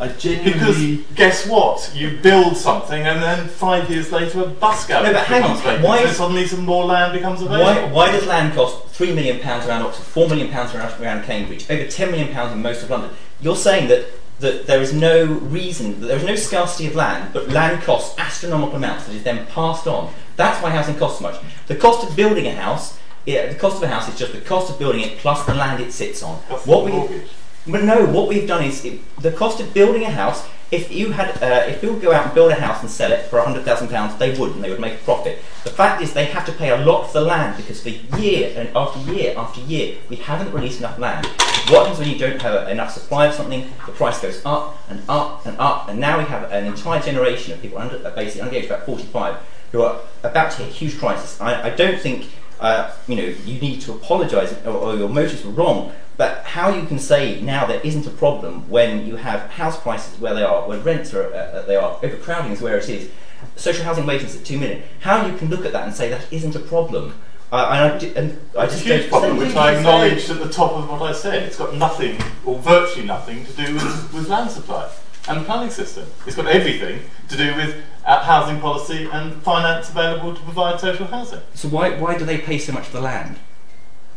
I genuinely. Because guess what? You build something, and then five years later, a bus garage No, but hang becomes on, vacant. why so is- suddenly some more land becomes available? Why, why does land cost three million pounds around Oxford, four million pounds around, around Cambridge, over ten million pounds in most of London? You're saying that, that there is no reason, that there is no scarcity of land, but land costs astronomical amounts that is then passed on. That's why housing costs so much. The cost of building a house, yeah, the cost of a house is just the cost of building it plus the land it sits on. That's what the we, mortgage. But no, what we've done is the cost of building a house. If you had, uh, if people go out and build a house and sell it for hundred thousand pounds, they would, and they would make a profit. The fact is, they have to pay a lot for the land because for year and after year after year, we haven't released enough land. What happens when you don't have enough supply of something? The price goes up and up and up, and now we have an entire generation of people under, uh, basically under the age of about forty-five who are about to hit a huge crisis. I, I don't think uh, you know you need to apologise or, or your motives were wrong. But how you can say now there isn't a problem when you have house prices where they are, when rents are uh, they are, overcrowding is where it is, social housing wages at two million. How you can look at that and say that isn't a problem? Uh, and I, and I It's a huge don't problem, which I acknowledged at the top of what I said. It's got nothing, or virtually nothing, to do with, with land supply and the planning system. It's got everything to do with uh, housing policy and finance available to provide social housing. So why why do they pay so much for the land?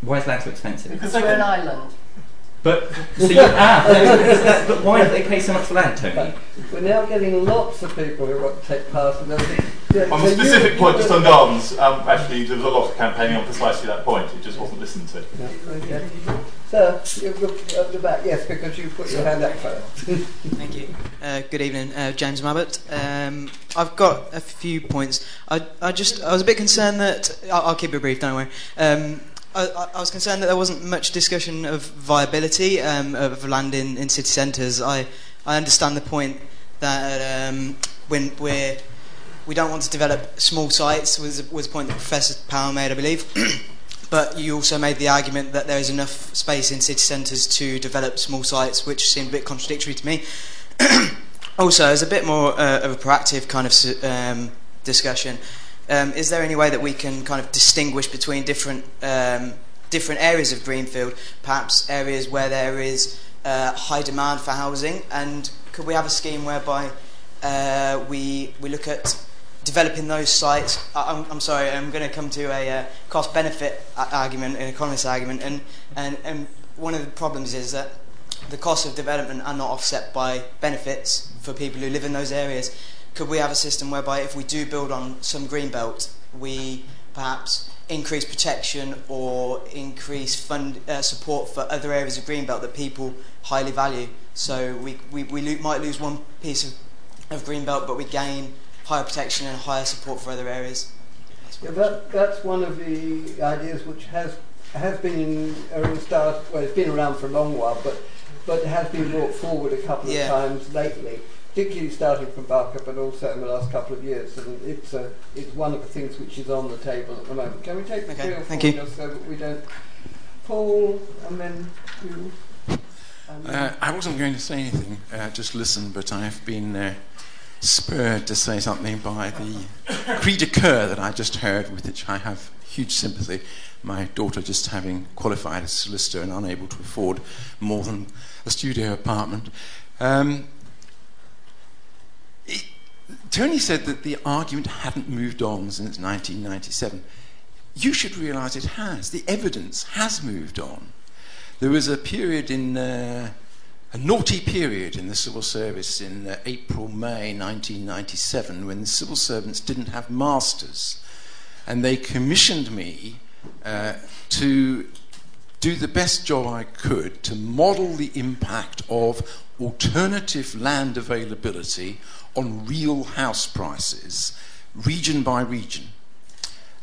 Why is land so expensive? Because Because we're an island. But so you *laughs* ah, that- but why do they pay so much for land, Tony? We're now getting lots of people who want to take part in those. Yeah, on so the specific you point, were- just on gardens, um, actually there was a lot of campaigning on precisely that point. It just wasn't listened to. Yeah, okay. Sir, you look at the back, yes, because you put your hand up first. *laughs* Thank you. Uh, good evening, uh, James Mabbott. Um, I've got a few points. I, I just I was a bit concerned that I'll, I'll keep it brief. Don't worry. Um, I, I was concerned that there wasn't much discussion of viability um, of land in, in city centres. I I understand the point that um, when we're we don't want to develop small sites was was a point that Professor Power made, I believe. *clears throat* But you also made the argument that there is enough space in city centres to develop small sites, which seemed a bit contradictory to me. *clears throat* also, as a bit more uh, of a proactive kind of um, discussion, um, is there any way that we can kind of distinguish between different um, different areas of Greenfield, perhaps areas where there is uh, high demand for housing, and could we have a scheme whereby uh, we we look at developing those sites. I- I'm, I'm sorry, I'm going to come to a uh, cost benefit argument, an economist argument, and, and, and one of the problems is that the costs of development are not offset by benefits for people who live in those areas. Could we have a system whereby if we do build on some green belt, we perhaps increase protection or increase fund uh, support for other areas of green belt that people highly value? So we, we, we lo- might lose one piece of, of green belt, but we gain higher protection and higher support for other areas. Yeah, that, that's one of the ideas which has has been in, start, well, it's been around for a long while, but but has been brought forward a couple of times lately, particularly starting from Barker, but also in the last couple of years. And it's a, it's one of the things which is on the table at the moment. Can we take the Okay, three or thank four you. just so that we don't Paul and then you. And Uh, I wasn't going to say anything, uh, just listen, but I have been uh, spurred to say something by the cri de coeur that I just heard, with which I have huge sympathy. My daughter just having qualified as solicitor and unable to afford more than a studio apartment. Um, Tony said that the argument hadn't moved on since 1997. You should realise it has. The evidence has moved on. There was a period in uh, a naughty period in the civil service in uh, April, May 1997 when the civil servants didn't have masters. And they commissioned me uh, to do the best job I could to model the impact of alternative land availability on real house prices, region by region.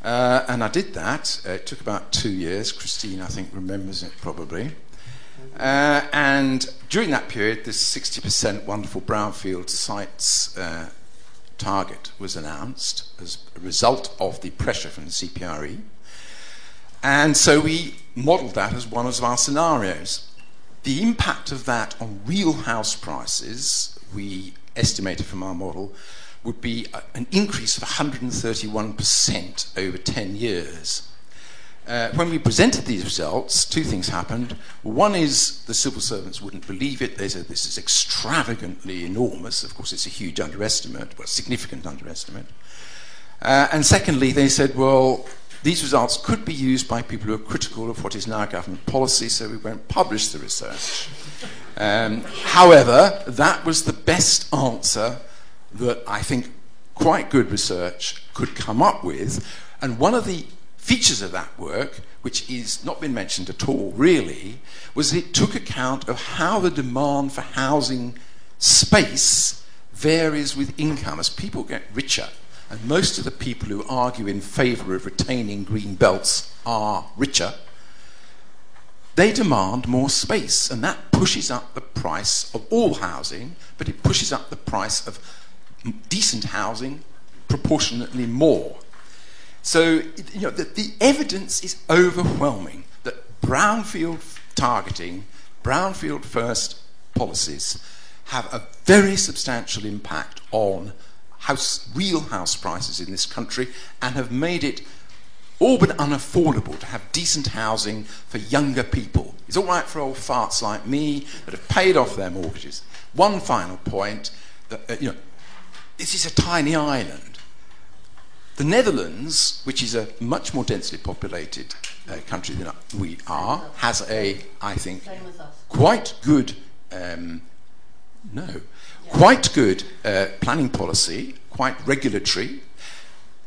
Uh, and I did that. Uh, it took about two years. Christine, I think, remembers it probably. Uh, and during that period, this 60% wonderful brownfield sites uh, target was announced as a result of the pressure from the CPRE. And so we modelled that as one of our scenarios. The impact of that on real house prices, we estimated from our model, would be an increase of 131% over 10 years. uh, when we presented these results, two things happened. One is the civil servants wouldn't believe it. They said this is extravagantly enormous. Of course, it's a huge underestimate, well, significant underestimate. Uh, and secondly, they said, well, these results could be used by people who are critical of what is now government policy, so we won't publish the research. Um, however, that was the best answer that I think quite good research could come up with. And one of the features of that work, which is not been mentioned at all really, was it took account of how the demand for housing space varies with income. As people get richer, and most of the people who argue in favour of retaining green belts are richer, they demand more space, and that pushes up the price of all housing, but it pushes up the price of decent housing proportionately more. So, you know, the, the evidence is overwhelming that brownfield targeting, brownfield first policies have a very substantial impact on house, real house prices in this country and have made it all but unaffordable to have decent housing for younger people. It's all right for old farts like me that have paid off their mortgages. One final point that, uh, you know, this is a tiny island. The Netherlands, which is a much more densely populated uh, country than we are, has a, I think, quite good, um, no, quite good uh, planning policy, quite regulatory,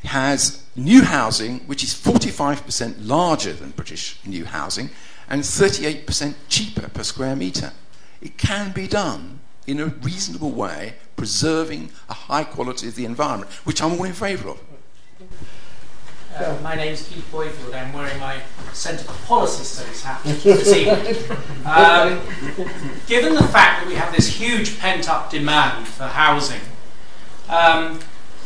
has new housing, which is 45% larger than British new housing, and 38% cheaper per square metre. It can be done in a reasonable way, preserving a high quality of the environment, which I'm all in favour of. Uh, my name is Keith Boyfield. I'm wearing my Centre for Policy Studies hat this evening. Um, given the fact that we have this huge pent up demand for housing, um,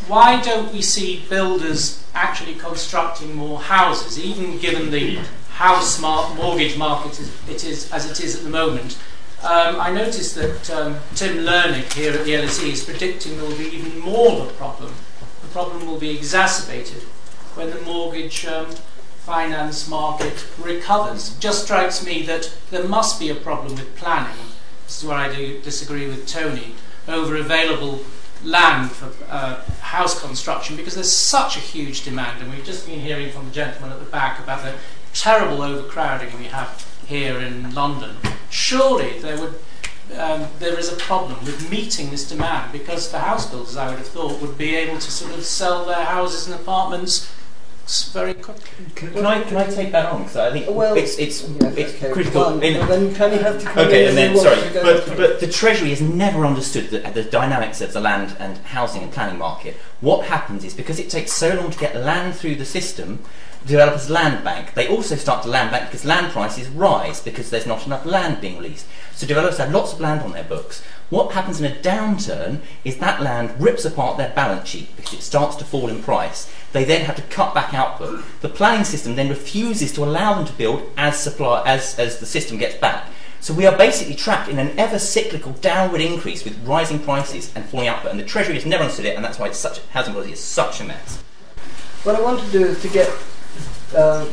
why don't we see builders actually constructing more houses, even given the house mortgage market it is, as it is at the moment? Um, I noticed that um, Tim Leunig here at the LSE is predicting there will be even more of a problem. The problem will be exacerbated when the mortgage um, finance market recovers. It just strikes me that there must be a problem with planning. This is where I do disagree with Tony over available land for uh, house construction because there's such a huge demand, and we've just been hearing from the gentleman at the back about the terrible overcrowding we have here in London. Surely there would um, there is a problem with meeting this demand because the house builders, I would have thought, would be able to sort of sell their houses and apartments very quickly. Can, can I can I take that on? Because I think well, it's it's yes, it's okay. critical. Well, then can you have to come okay, and then sorry, but but the Treasury has never understood the, the dynamics of the land and housing and planning market. What happens is because it takes so long to get land through the system, developers land bank. They also start to land bank because land prices rise because there's not enough land being released. So developers have lots of land on their books. What happens in a downturn is that land rips apart their balance sheet because it starts to fall in price. They then have to cut back output. The planning system then refuses to allow them to build as supply as, as the system gets back. So we are basically trapped in an ever cyclical downward increase with rising prices and falling output. And the Treasury has never understood it, and that's why it's such housing policy is such a mess. What I want to do is to get uh,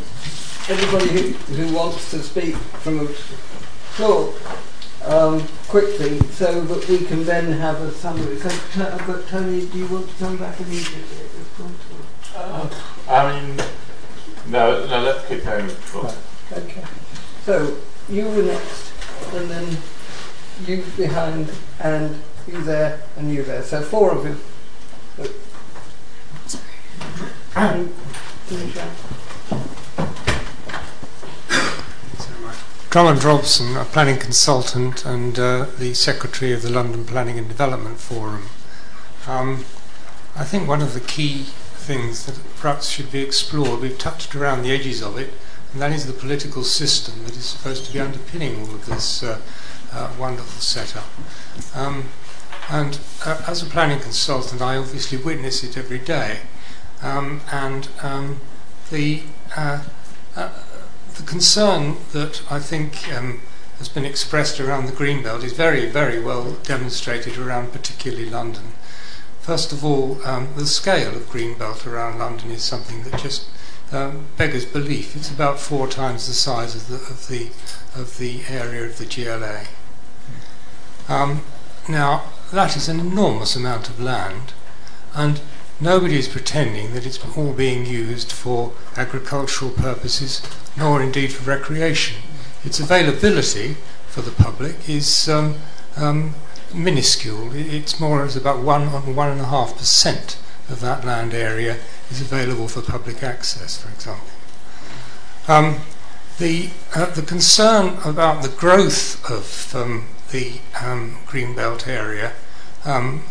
everybody who, who wants to speak from a floor um, quickly so that we can then have a summary. So, but Tony, do you want to come back immediately at this point? Uh, I mean, no, no, let's keep going. Right. Okay. So, you were next, and then you behind, and you there, and you there. So, four of you. Sorry. Drummond Robson, a planning consultant and uh, the secretary of the London Planning and Development Forum. Um, I think one of the key things that perhaps should be explored, we've touched around the edges of it, and that is the political system that is supposed to be underpinning all of this uh, uh, wonderful setup. Um, and uh, as a planning consultant, I obviously witness it every day. Um, and um, the uh, uh, the concern that I think um, has been expressed around the Greenbelt is very, very well demonstrated around particularly London. First of all, um, the scale of Greenbelt around London is something that just um, beggars belief. It's about four times the size of the of the of the area of the GLA. Um, now that is an enormous amount of land, and nobody is pretending that it's all being used for agricultural purposes, nor indeed for recreation. Its availability for the public is um, um, minuscule. It's more as about one on one and a half percent of that land area is available for public access, for example. Um, the uh, the concern about the growth of um, the um, greenbelt area um,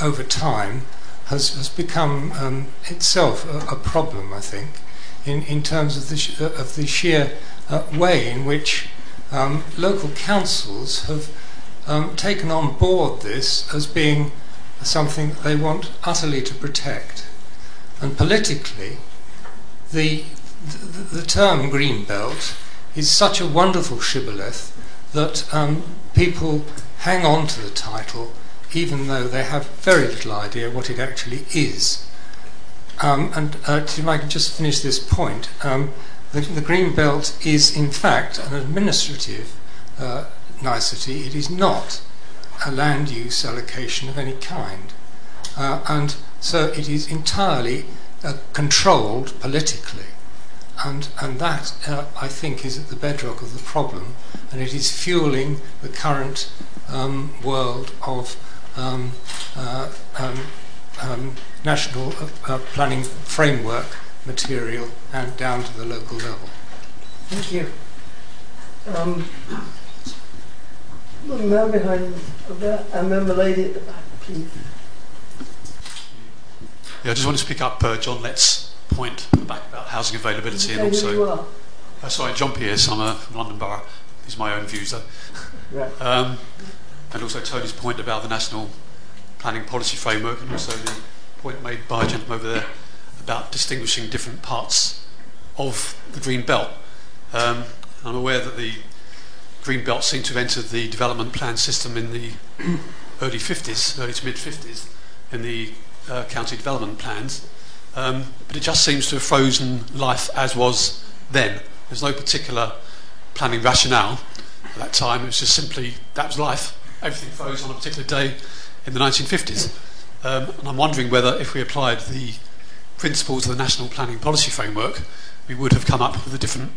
over time has, has become um, itself a, a, problem, I think, in, in terms of the, sh- of the sheer uh, way in which um, local councils have um, taken on board this as being something they want utterly to protect. And politically, the, the, the term green belt is such a wonderful shibboleth that um, people hang on to the title even though they have very little idea what it actually is. Um, and uh, if I can just finish this point, um, the, the, green belt is in fact an administrative uh, nicety. It is not a land use allocation of any kind. Uh, and so it is entirely uh, controlled politically. And, and that, uh, I think, is at the bedrock of the problem, and it is fueling the current um, world of national uh, planning framework material and down to the local level. Thank you. Um, the man behind there, and then the lady at the back, please. Yeah, I just want to pick up uh, John Lett's point back about housing availability and also. Uh, sorry, John Pierce. I'm a from London Borough. These are my own views, though. Right. Um, and also Tony's point about the national planning policy framework, and also the point made by a gentleman over there about distinguishing different parts of the green belt. Um, I'm aware that the green belt seemed to have entered the development plan system in the *coughs* early 50s, early to mid 50s, in the uh, county development plans. Um, but it just seems to have frozen life as was then. There's no particular planning rationale at that time. It was just simply that was life. Everything froze on a particular day in the 1950s. Um, and I'm wondering whether if we applied the principles of the National Planning Policy Framework, we would have come up with a different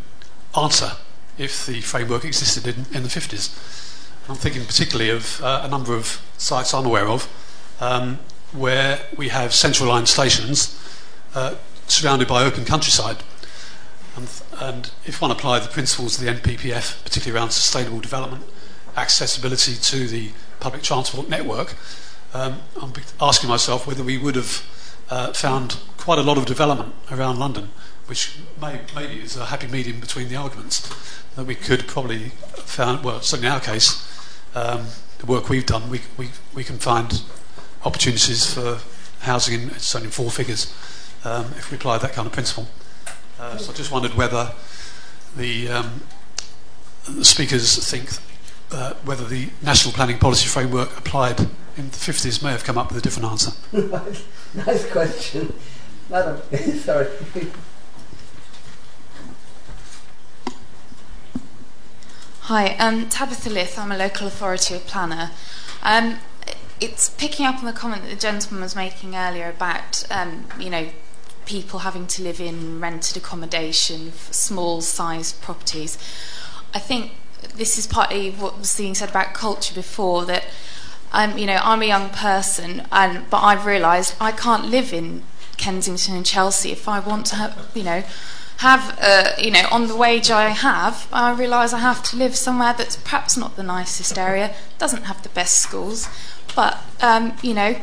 answer if the framework existed in, in the 50s. I'm thinking particularly of uh, a number of sites I'm aware of um, where we have central line stations uh, surrounded by open countryside. And, and, if one applied the principles of the NPPF, particularly around sustainable development, accessibility to the public transport network, um, I'm asking myself whether we would have uh, found quite a lot of development around London, which may, maybe is a happy medium between the arguments. That we could probably found, well, certainly in our case, um, the work we've done, we, we, we can find opportunities for housing in, it's only four figures um, if we apply that kind of principle. Uh, so I just wondered whether the, um, the speakers think uh, whether the National Planning Policy Framework applied in the 50s may have come up with a different answer. *laughs* nice question. Madam, *laughs* sorry. Hi, um, Tabitha Lith. I'm a local authority planner. Um, it's picking up on the comment that the gentleman was making earlier about, um, you know, people having to live in rented accommodation, small sized properties. I think this is partly what was being said about culture before that um, you know I'm a young person and but I've realised I can't live in Kensington and Chelsea. If I want to have you know have uh, you know on the wage I have I realise I have to live somewhere that's perhaps not the nicest area doesn't have the best schools but um, you know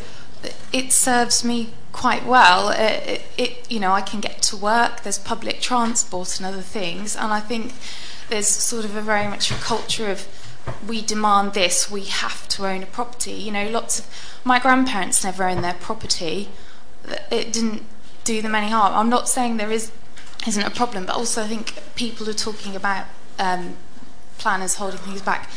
it serves me quite well. It, it, it, you know I can get to work there's public transport and other things and I think there's sort of a very much a culture of we demand this, we have to own a property. You know, lots of my grandparents never owned their property. It didn't do them any harm. I'm not saying there is isn't a problem, but also I think people are talking about um, planners holding things back.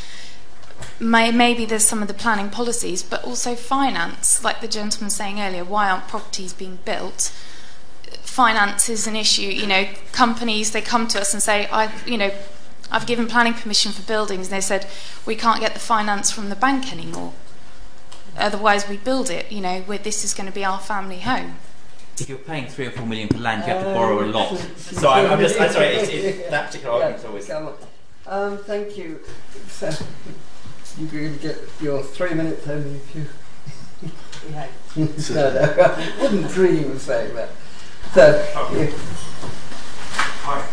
May, maybe there's some of the planning policies, but also finance, like the gentleman saying earlier. Why aren't properties being built? finance is an issue. You know, companies they come to us and say, I, you know, I've given planning permission for buildings, and they said we can't get the finance from the bank anymore. Otherwise, we build it. You know, where this is going to be our family home. If you're paying three or four million for land, you have to borrow a lot. *laughs* So I'm, I'm just, I'm sorry, it's, it's, that particular argument's always. Come. Um, thank you. So, you can get your three minutes only if you. *laughs* *laughs* no, no, I wouldn't dream of saying that. So, you, Hi.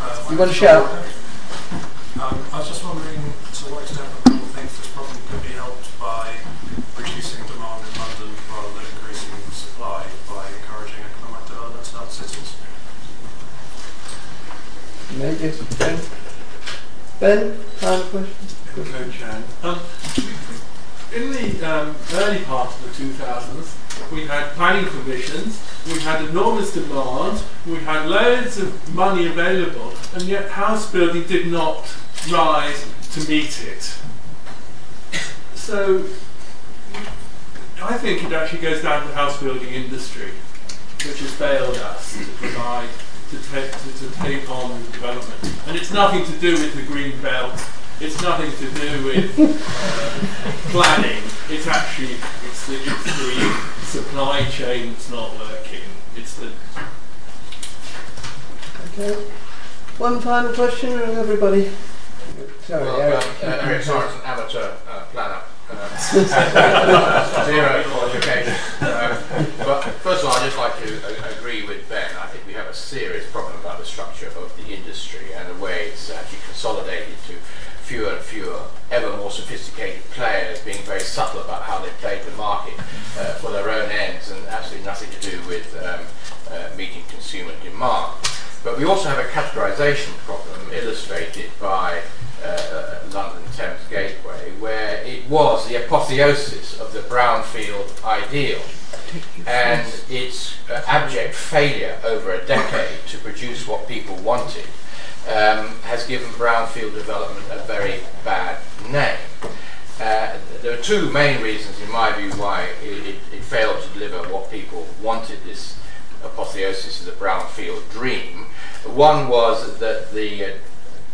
Uh, You wanna name's shout? John. Um, I was just wondering to what extent the people think this problem could be helped by reducing demand in London rather than increasing supply by encouraging economic development in other cities. maybe Ben. Ben, final question. Hello, Chan. Um, in the um, early part of the 2000s, we had planning permissions, we had enormous demand, we had loads of money available, and yet house building did not rise to meet it. So, I think it actually goes down to the house building industry, which has failed us to provide, to take, to, to take on development. And it's nothing to do with the green belt. It's nothing to do with uh, *laughs* planning. It's actually it's the, it's the supply chain that's not working. It's the Okay. One final question, and everybody. Sorry, Well, Eric. um, uh, Eric Sorensen, amateur uh, planner. Um, *laughs* zero qualification. Um, but first of all, I'd just like to uh, agree with Ben. I think we have a serious problem about the structure of the industry and the way it's actually consolidated to fewer and fewer, ever more sophisticated players being very subtle about how they played the market uh, for their own ends and absolutely nothing to do with um, uh, meeting consumer demand. But we also have a categorization problem illustrated by uh, London Thames Gateway, where it was the apotheosis of the brownfield ideal and its uh, abject failure over a decade to produce what people wanted um, has given brownfield development a very bad name. Uh, there are two main reasons, in my view, why it, it, it failed to deliver what people wanted this apotheosis of the brownfield dream. One was that the uh,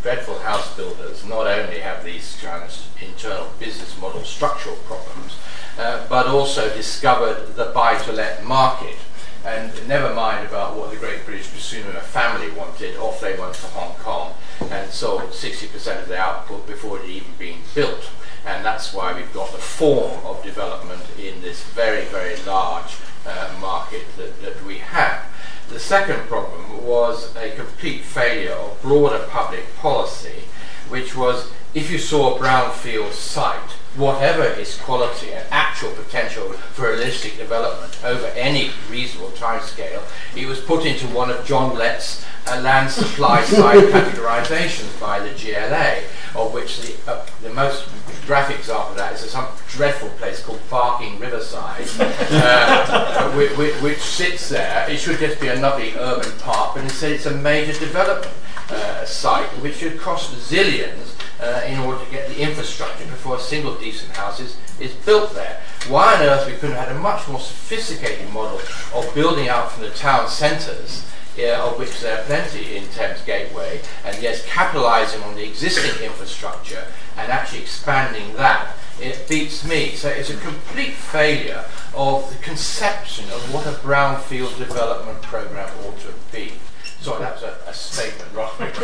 dreadful house builders not only have these kind of internal business model structural problems, uh, but also discovered the buy-to-let market. And never mind about what the Great British Consumer family wanted, off they went to Hong Kong and sold 60% of the output before it had even been built. And that's why we've got the form of development in this very, very large uh, market that, that we have. The second problem was a complete failure of broader public policy, which was if you saw a brownfield site, whatever its quality and actual potential for realistic development over any reasonable timescale, it was put into one of John Lett's uh, land supply *laughs* side categorizations by the GLA, of which the, uh, the most graphic example of that is some dreadful place called Barking Riverside, *laughs* uh, which, which, sits there. It should just be a lovely urban park, but instead it's a major development uh, site which should cost zillions uh, in order to get the infrastructure before a single decent house is, is built there. Why on earth we couldn't have had a much more sophisticated model of building out from the town centres, of which there are plenty in Thames Gateway, and yes, capitalising on the existing infrastructure and actually expanding that, it beats me. So it's a complete failure of the conception of what a brownfield development programme ought to be. Sorry, that was a, a statement, right? *laughs*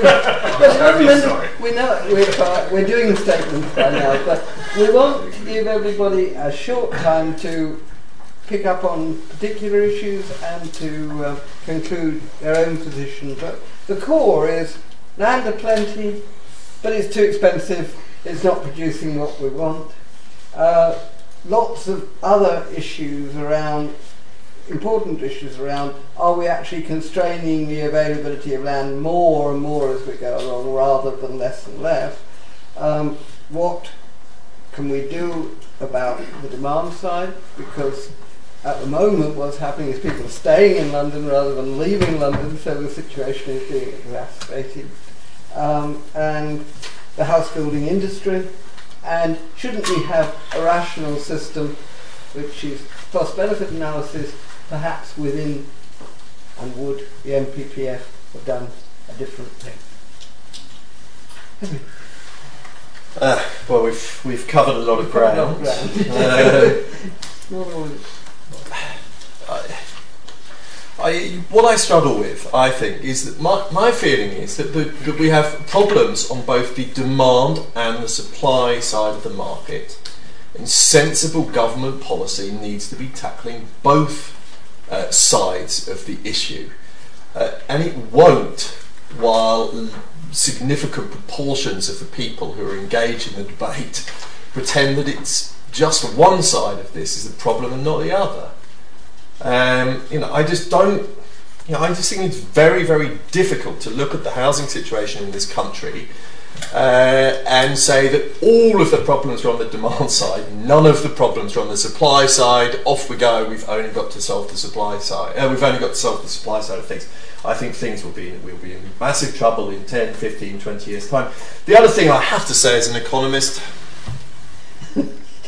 But we know we're, uh, we're doing statements by now, but we want to give everybody a short time to pick up on particular issues and to uh, conclude their own position. But the core is land aplenty, but it's too expensive. It's not producing what we want. Uh, lots of other issues around important issues around are we actually constraining the availability of land more and more as we go along rather than less and less? Um, what can we do about the demand side? Because at the moment what's happening is people are staying in London rather than leaving London, so the situation is being exacerbated. Um, and the house building industry, and shouldn't we have a rational system which is cost benefit analysis perhaps within And would the NPPF have done a different thing? Uh, well, we've we've covered a lot of lot ground. of ground. *laughs* Uh, I, I, what I struggle with, I think, is that my, my feeling is that, the, that we have problems on both the demand and the supply side of the market. And sensible government policy needs to be tackling both uh, sides of the issue. Uh, and it won't while significant proportions of the people who are engaged in the debate *laughs* pretend that it's just one side of this is the problem and not the other. Um, you know, I just don't. You know, I just think it's very, very difficult to look at the housing situation in this country uh, and say that all of the problems are on the demand side, none of the problems are on the supply side. Off we go. We've only got to solve the supply side. Uh, we've only got to solve the supply side of things. I think things will be will be in massive trouble in 10, 15, 20 years' time. The other thing I have to say as an economist, *laughs*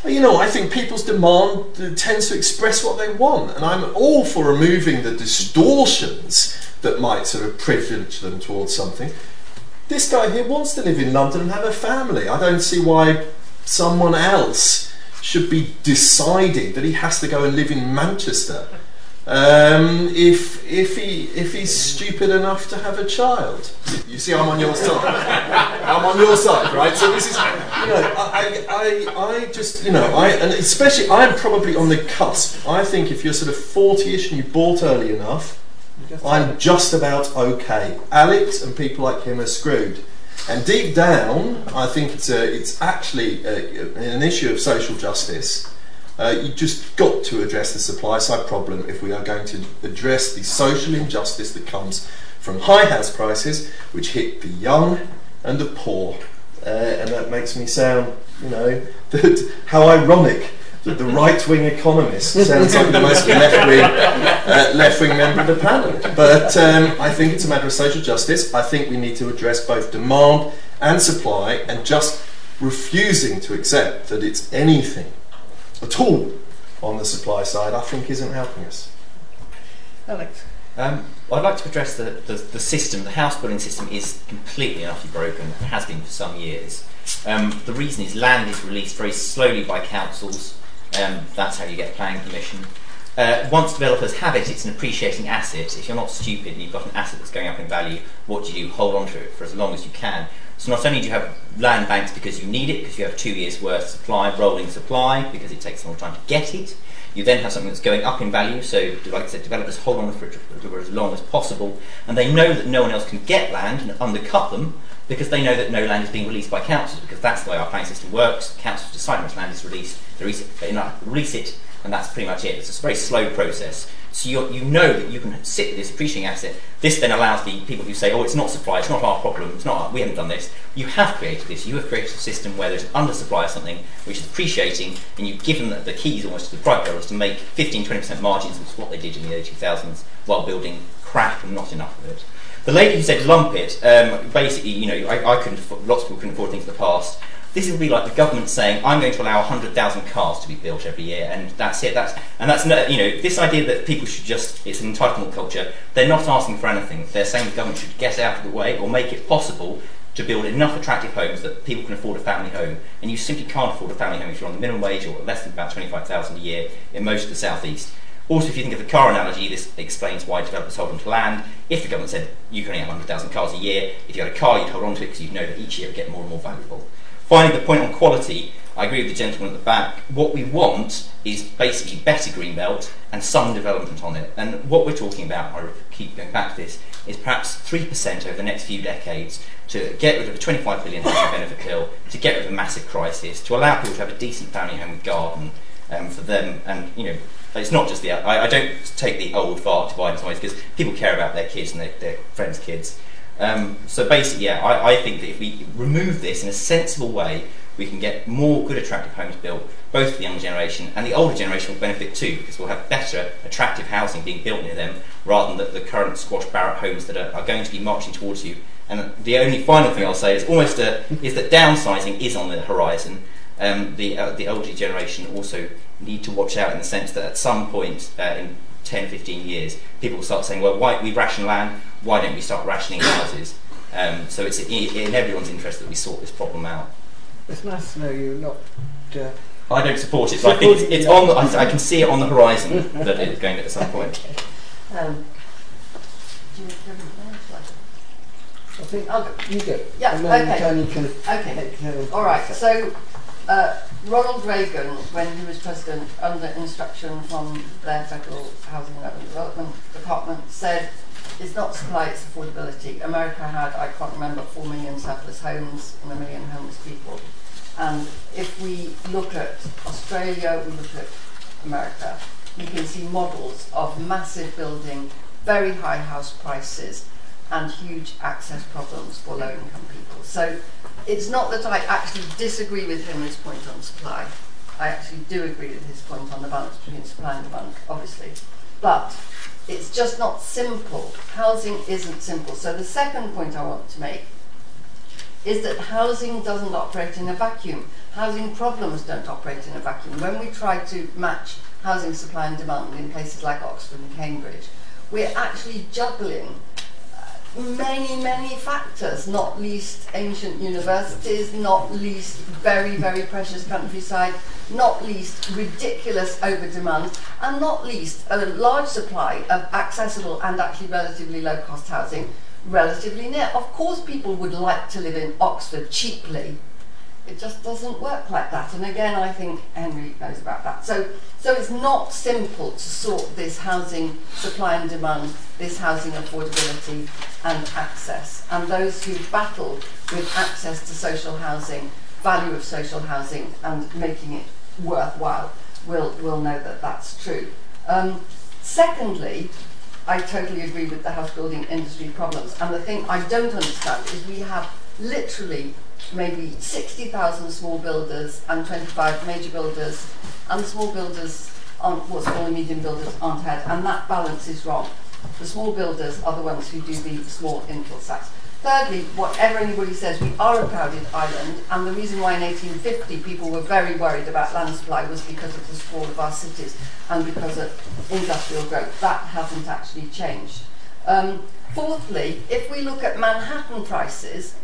you know, I think people's demand uh, tends to express what they want, and I'm all for removing the distortions that might sort of privilege them towards something. This guy here wants to live in London and have a family. I don't see why someone else should be deciding that he has to go and live in Manchester um, if if he if he's stupid enough to have a child. You see, I'm on your side. *laughs* I'm on your side, right? So this is, you know, I, I, I just, you know, I and especially I'm probably on the cusp. I think if you're sort of 40ish and you bought early enough, I'm just about okay. Alex and people like him are screwed. And deep down, I think it's a, it's actually a, an issue of social justice. Uh, you just got to address the supply side problem if we are going to address the social injustice that comes from high house prices, which hit the young and the poor. Uh, and that makes me sound, you know, *laughs* that how ironic the right-wing economist *laughs* sounds like the most left-wing uh, left-wing member of the panel. But um, I think it's a matter of social justice. I think we need to address both demand and supply, and just refusing to accept that it's anything at all on the supply side, I think isn't helping us. Alex. Um, well, I'd like to address the, the, the system. The house building system is completely and utterly broken and has been for some years. Um, the reason is land is released very slowly by councils. Um, that's how you get planning permission. Uh, once developers have it, it's an appreciating asset. If you're not stupid and you've got an asset that's going up in value, what do you do? Hold on to it for as long as you can. So not only do you have land banks because you need it, because you have two years' worth supply, rolling supply, because it takes a long time to get it, you then have something that's going up in value, so like I said, developers hold on it for as long as possible, and they know that no one else can get land and undercut them because they know that no land is being released by councils, because that's the way our planning system works. Councils decide much land is released, they they release it and that's pretty much it. It's a very slow process. So you you know that you can sit with this appreciating asset. This then allows the people who say, "Oh, it's not supply. It's not our problem. It's not. We haven't done this." You have created this. You have created a system where there's an undersupply of something which is appreciating, and you've given the, the keys almost to the private developers to make 15, 20 percent margins, which is what they did in the early 2000s, while building crap and not enough of it. The lady who said lump it, um, basically, you know, I, I couldn't. Lots of people couldn't afford things in the past. This would be like the government saying, "I'm going to allow 100,000 cars to be built every year," and that's it. That's and that's you know this idea that people should just—it's an entitlement culture. They're not asking for anything. They're saying the government should get out of the way or make it possible to build enough attractive homes that people can afford a family home. And you simply can't afford a family home if you're on the minimum wage or less than about 25,000 a year in most of the southeast. Also, if you think of the car analogy, this explains why developers hold on to land. If the government said you can only have 100,000 cars a year, if you had a car, you'd hold on to it because you'd know that each year it would get more and more valuable. Finally, the point on quality, I agree with the gentleman at the back. What we want is basically better greenbelt and some development on it. And what we're talking about, I keep going back to this, is perhaps 3% over the next few decades to get rid of a 25 billion housing *coughs* benefit bill, to get rid of a massive crisis, to allow people to have a decent family home with garden um, for them. And, you know, it's not just the. I, I don't take the old fart divide in some ways because people care about their kids and their, their friends' kids. Um, so basically, yeah, I, I, think that if we remove this in a sensible way, we can get more good, attractive homes built, both for the young generation and the older generation will benefit too, because we'll have better, attractive housing being built near them, rather than the, the current squash barrack homes that are, are, going to be marching towards you. And the only final thing I'll say is almost a, is that downsizing is on the horizon. Um, the uh, the older generation also need to watch out in the sense that at some point uh, in 10 15 years, people will start saying, well, why we ration land, why don't we start rationing houses? Um, so it's in, in everyone's interest that we sort this problem out. It's nice to know you're not. Uh, I don't support it, but I think it's, it's on. The, I, I can see it on the horizon that it's going at some point. *laughs* Um, do you have anything else, like? I think I'll go. you go. Yeah, And then okay. Tony can Okay. take All right. the So, uh, Ronald Reagan, when he was president, under instruction from their federal housing and urban development department, said, "It's not supply, it's affordability." America had, I can't remember, four million surplus homes and a million homeless people. And if we look at Australia, we look at America, you can see models of massive building, very high house prices, and huge access problems for low income people. So it's not that I actually disagree with Henry's point on supply. I actually do agree with his point on the balance between supply and demand, obviously. But it's just not simple. Housing isn't simple. So the second point I want to make is that housing doesn't operate in a vacuum. Housing problems don't operate in a vacuum. When we try to match housing supply and demand in places like Oxford and Cambridge, we're actually juggling many, many factors, not least ancient universities, not least very, very precious countryside, not least ridiculous over demand, and not least a large supply of accessible and actually relatively low cost housing relatively near. Of course, people would like to live in Oxford cheaply. It just doesn't work like that. And again, I think Henry knows about that. So, so it's not simple to sort this housing supply and demand, this housing affordability and access. And those who battle with access to social housing, value of social housing, and making it worthwhile will, will know that that's true. Um, secondly, I totally agree with the house building industry problems. And the thing I don't understand is we have literally maybe 60,000 small builders and 25 major builders, and small builders aren't, what small and medium builders aren't had, and that balance is wrong. The small builders are the ones who do the small infill sites. Thirdly, whatever anybody says, we are a crowded island, and the reason why in 1850 people were very worried about land supply was because of the sprawl of our cities and because of industrial growth. That hasn't actually changed. Um, fourthly, if we look at Manhattan prices,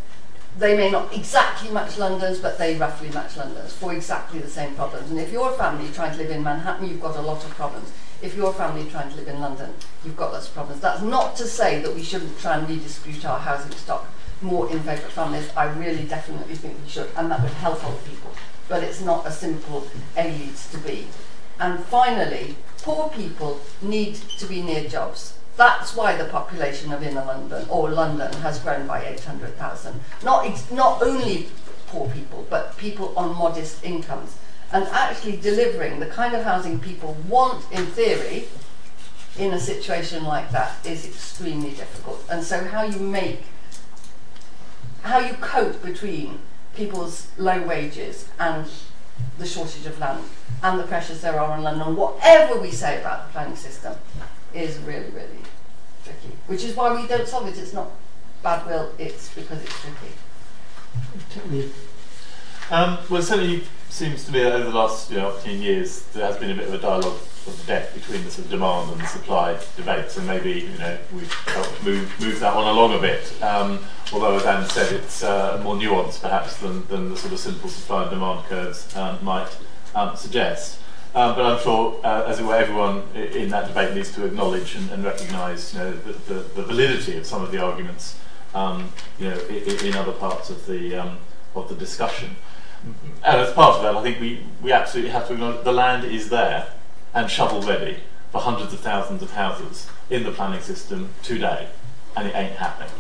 they may not exactly match London's, but they roughly match London's for exactly the same problems. And if you're a family trying to live in Manhattan, you've got a lot of problems. If you're a family trying to live in London, you've got lots of problems. That's not to say that we shouldn't try and redistribute our housing stock more in favour of families. I really definitely think we should, and that would help other people. But it's not a simple A leads to B. And finally, poor people need to be near jobs. That's why the population of inner London or London has grown by 800,000. Not, not only poor people, but people on modest incomes. And actually delivering the kind of housing people want in theory in a situation like that is extremely difficult. And so, how you make, how you cope between people's low wages and the shortage of land and the pressures there are on London, whatever we say about the planning system, is really, really tricky. Which is why we don't solve it. It's not bad will, it's because it's tricky. Um, well, certainly seems to me that over the last you know, 10 years there has been a bit of a dialogue of death between the sort of demand and supply debates, and maybe you know we've helped move, move that one along a bit. Um, although, as Anne said, it's uh, more nuanced perhaps than, than the sort of simple supply and demand curves um, might um, suggest. Um, but I'm sure, uh, as it were, everyone in that debate needs to acknowledge and, and recognise, you know, the, the, the validity of some of the arguments, um, you know, in, in other parts of the um, of the discussion. And as part of that, I think we, we absolutely have to acknowledge the land is there and shovel ready for hundreds of thousands of houses in the planning system today, and it ain't happening.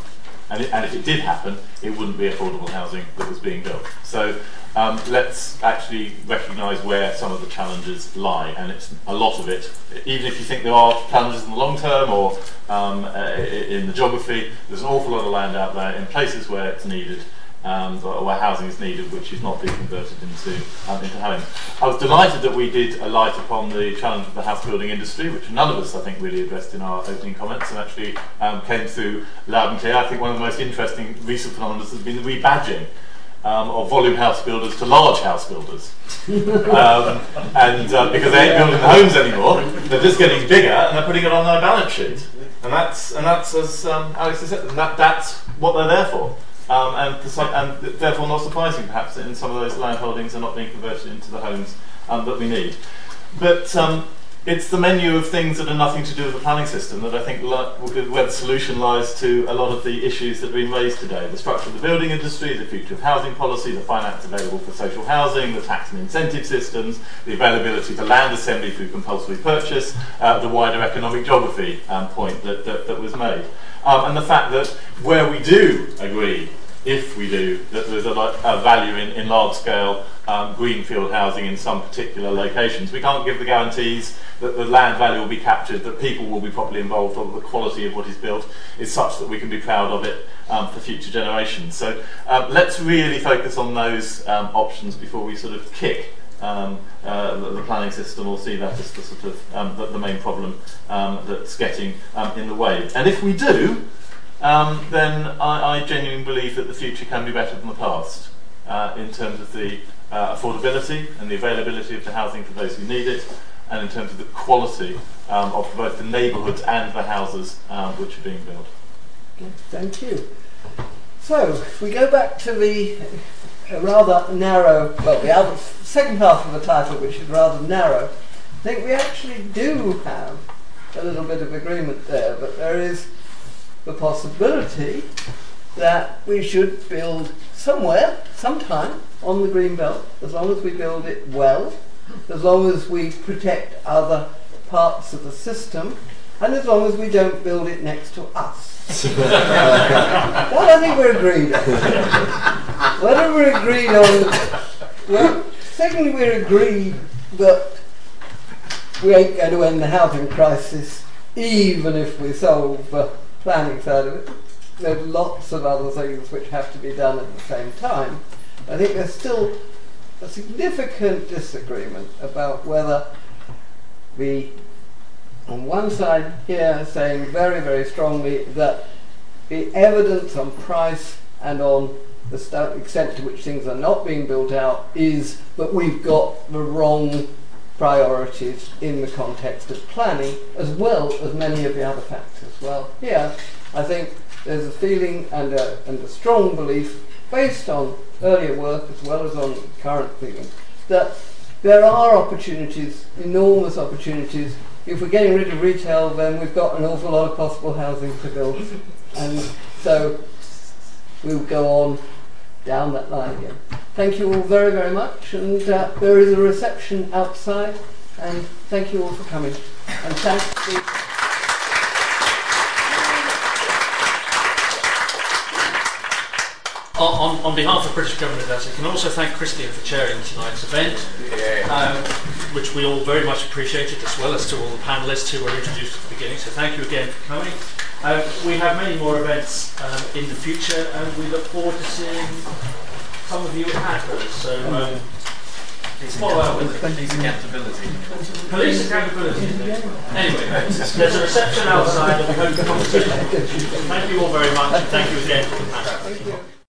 And, it, and if it did happen, it wouldn't be affordable housing that was being built. So um, let's actually recognise where some of the challenges lie, and it's a lot of it. Even if you think there are challenges in the long term or um, uh, in the geography, there's an awful lot of land out there in places where it's needed. Um, where housing is needed, which is not being converted into um, into housing. I was delighted that we did a light upon the challenge of the house building industry, which none of us, I think, really addressed in our opening comments, and actually um, came through loud and clear. I think one of the most interesting recent phenomena has been the rebadging um, of volume house builders to large house builders. *laughs* um, and uh, because they ain't building the homes anymore, they're just getting bigger and they're putting it on their balance sheet. And that's, and that's as um, Alex has said, that, that's what they're there for. Um, and, and therefore not surprising perhaps that in some of those land holdings are not being converted into the homes um, that we need. But um, it's the menu of things that are nothing to do with the planning system that I think li- where the solution lies to a lot of the issues that have been raised today. The structure of the building industry, the future of housing policy, the finance available for social housing, the tax and incentive systems, the availability for land assembly through compulsory purchase, uh, the wider economic geography um, point that, that, that was made. Um, and the fact that where we do agree if we do, that there's a, a value in, in large scale um, greenfield housing in some particular locations. We can't give the guarantees that the land value will be captured, that people will be properly involved, or that the quality of what is built is such that we can be proud of it um, for future generations. So um, let's really focus on those um, options before we sort of kick um, uh, the, the, planning system or see that as the sort of um, the, the, main problem um, that's getting um, in the way. And if we do, um, then I, I, genuinely believe that the future can be better than the past uh, in terms of the uh, affordability and the availability of the housing for those who need it, and in terms of the quality um, of both the neighbourhoods and the houses um, which are being built. Thank you. So, if we go back to the uh, rather narrow, well, the other, second half of the title, which is rather narrow, I think we actually do have a little bit of agreement there, but there is the possibility that we should build somewhere, sometime, on the green belt, as long as we build it well, as long as we protect other parts of the system, and as long as we don't build it next to us. well, I think we're agreed on. Whether we're agreed on, well, secondly, we're agreed that we ain't going to end the housing crisis, even if we solve the planning side of it. There's lots of other things which have to be done at the same time. I think there's still a significant disagreement about whether we, on one side here, saying very, very strongly that the evidence on price and on the extent to which things are not being built out is that we've got the wrong priorities in the context of planning, as well as many of the other factors. Well, here, I think there's a feeling and a, and a strong belief based on earlier work as well as on current feeling that there are opportunities, enormous opportunities. If we're getting rid of retail, then we've got an awful lot of possible housing to build. and so we'll go on down that line again. Thank you all very, very much. And uh, there is a reception outside. And thank you all for coming. And thanks. On, on, behalf of British Government Advice, I can also thank Christine for chairing tonight's event, um, which we all very much appreciated, as well as to all the panellists who were introduced at the beginning. So thank you again for coming. Um, we have many more events um, in the future, and we look forward to seeing some of you at Hackers. So um, follow up with police accountability. Police accountability. Anyway, there's a reception outside, and we hope to come to Thank you all very much, and thank you again for the panel.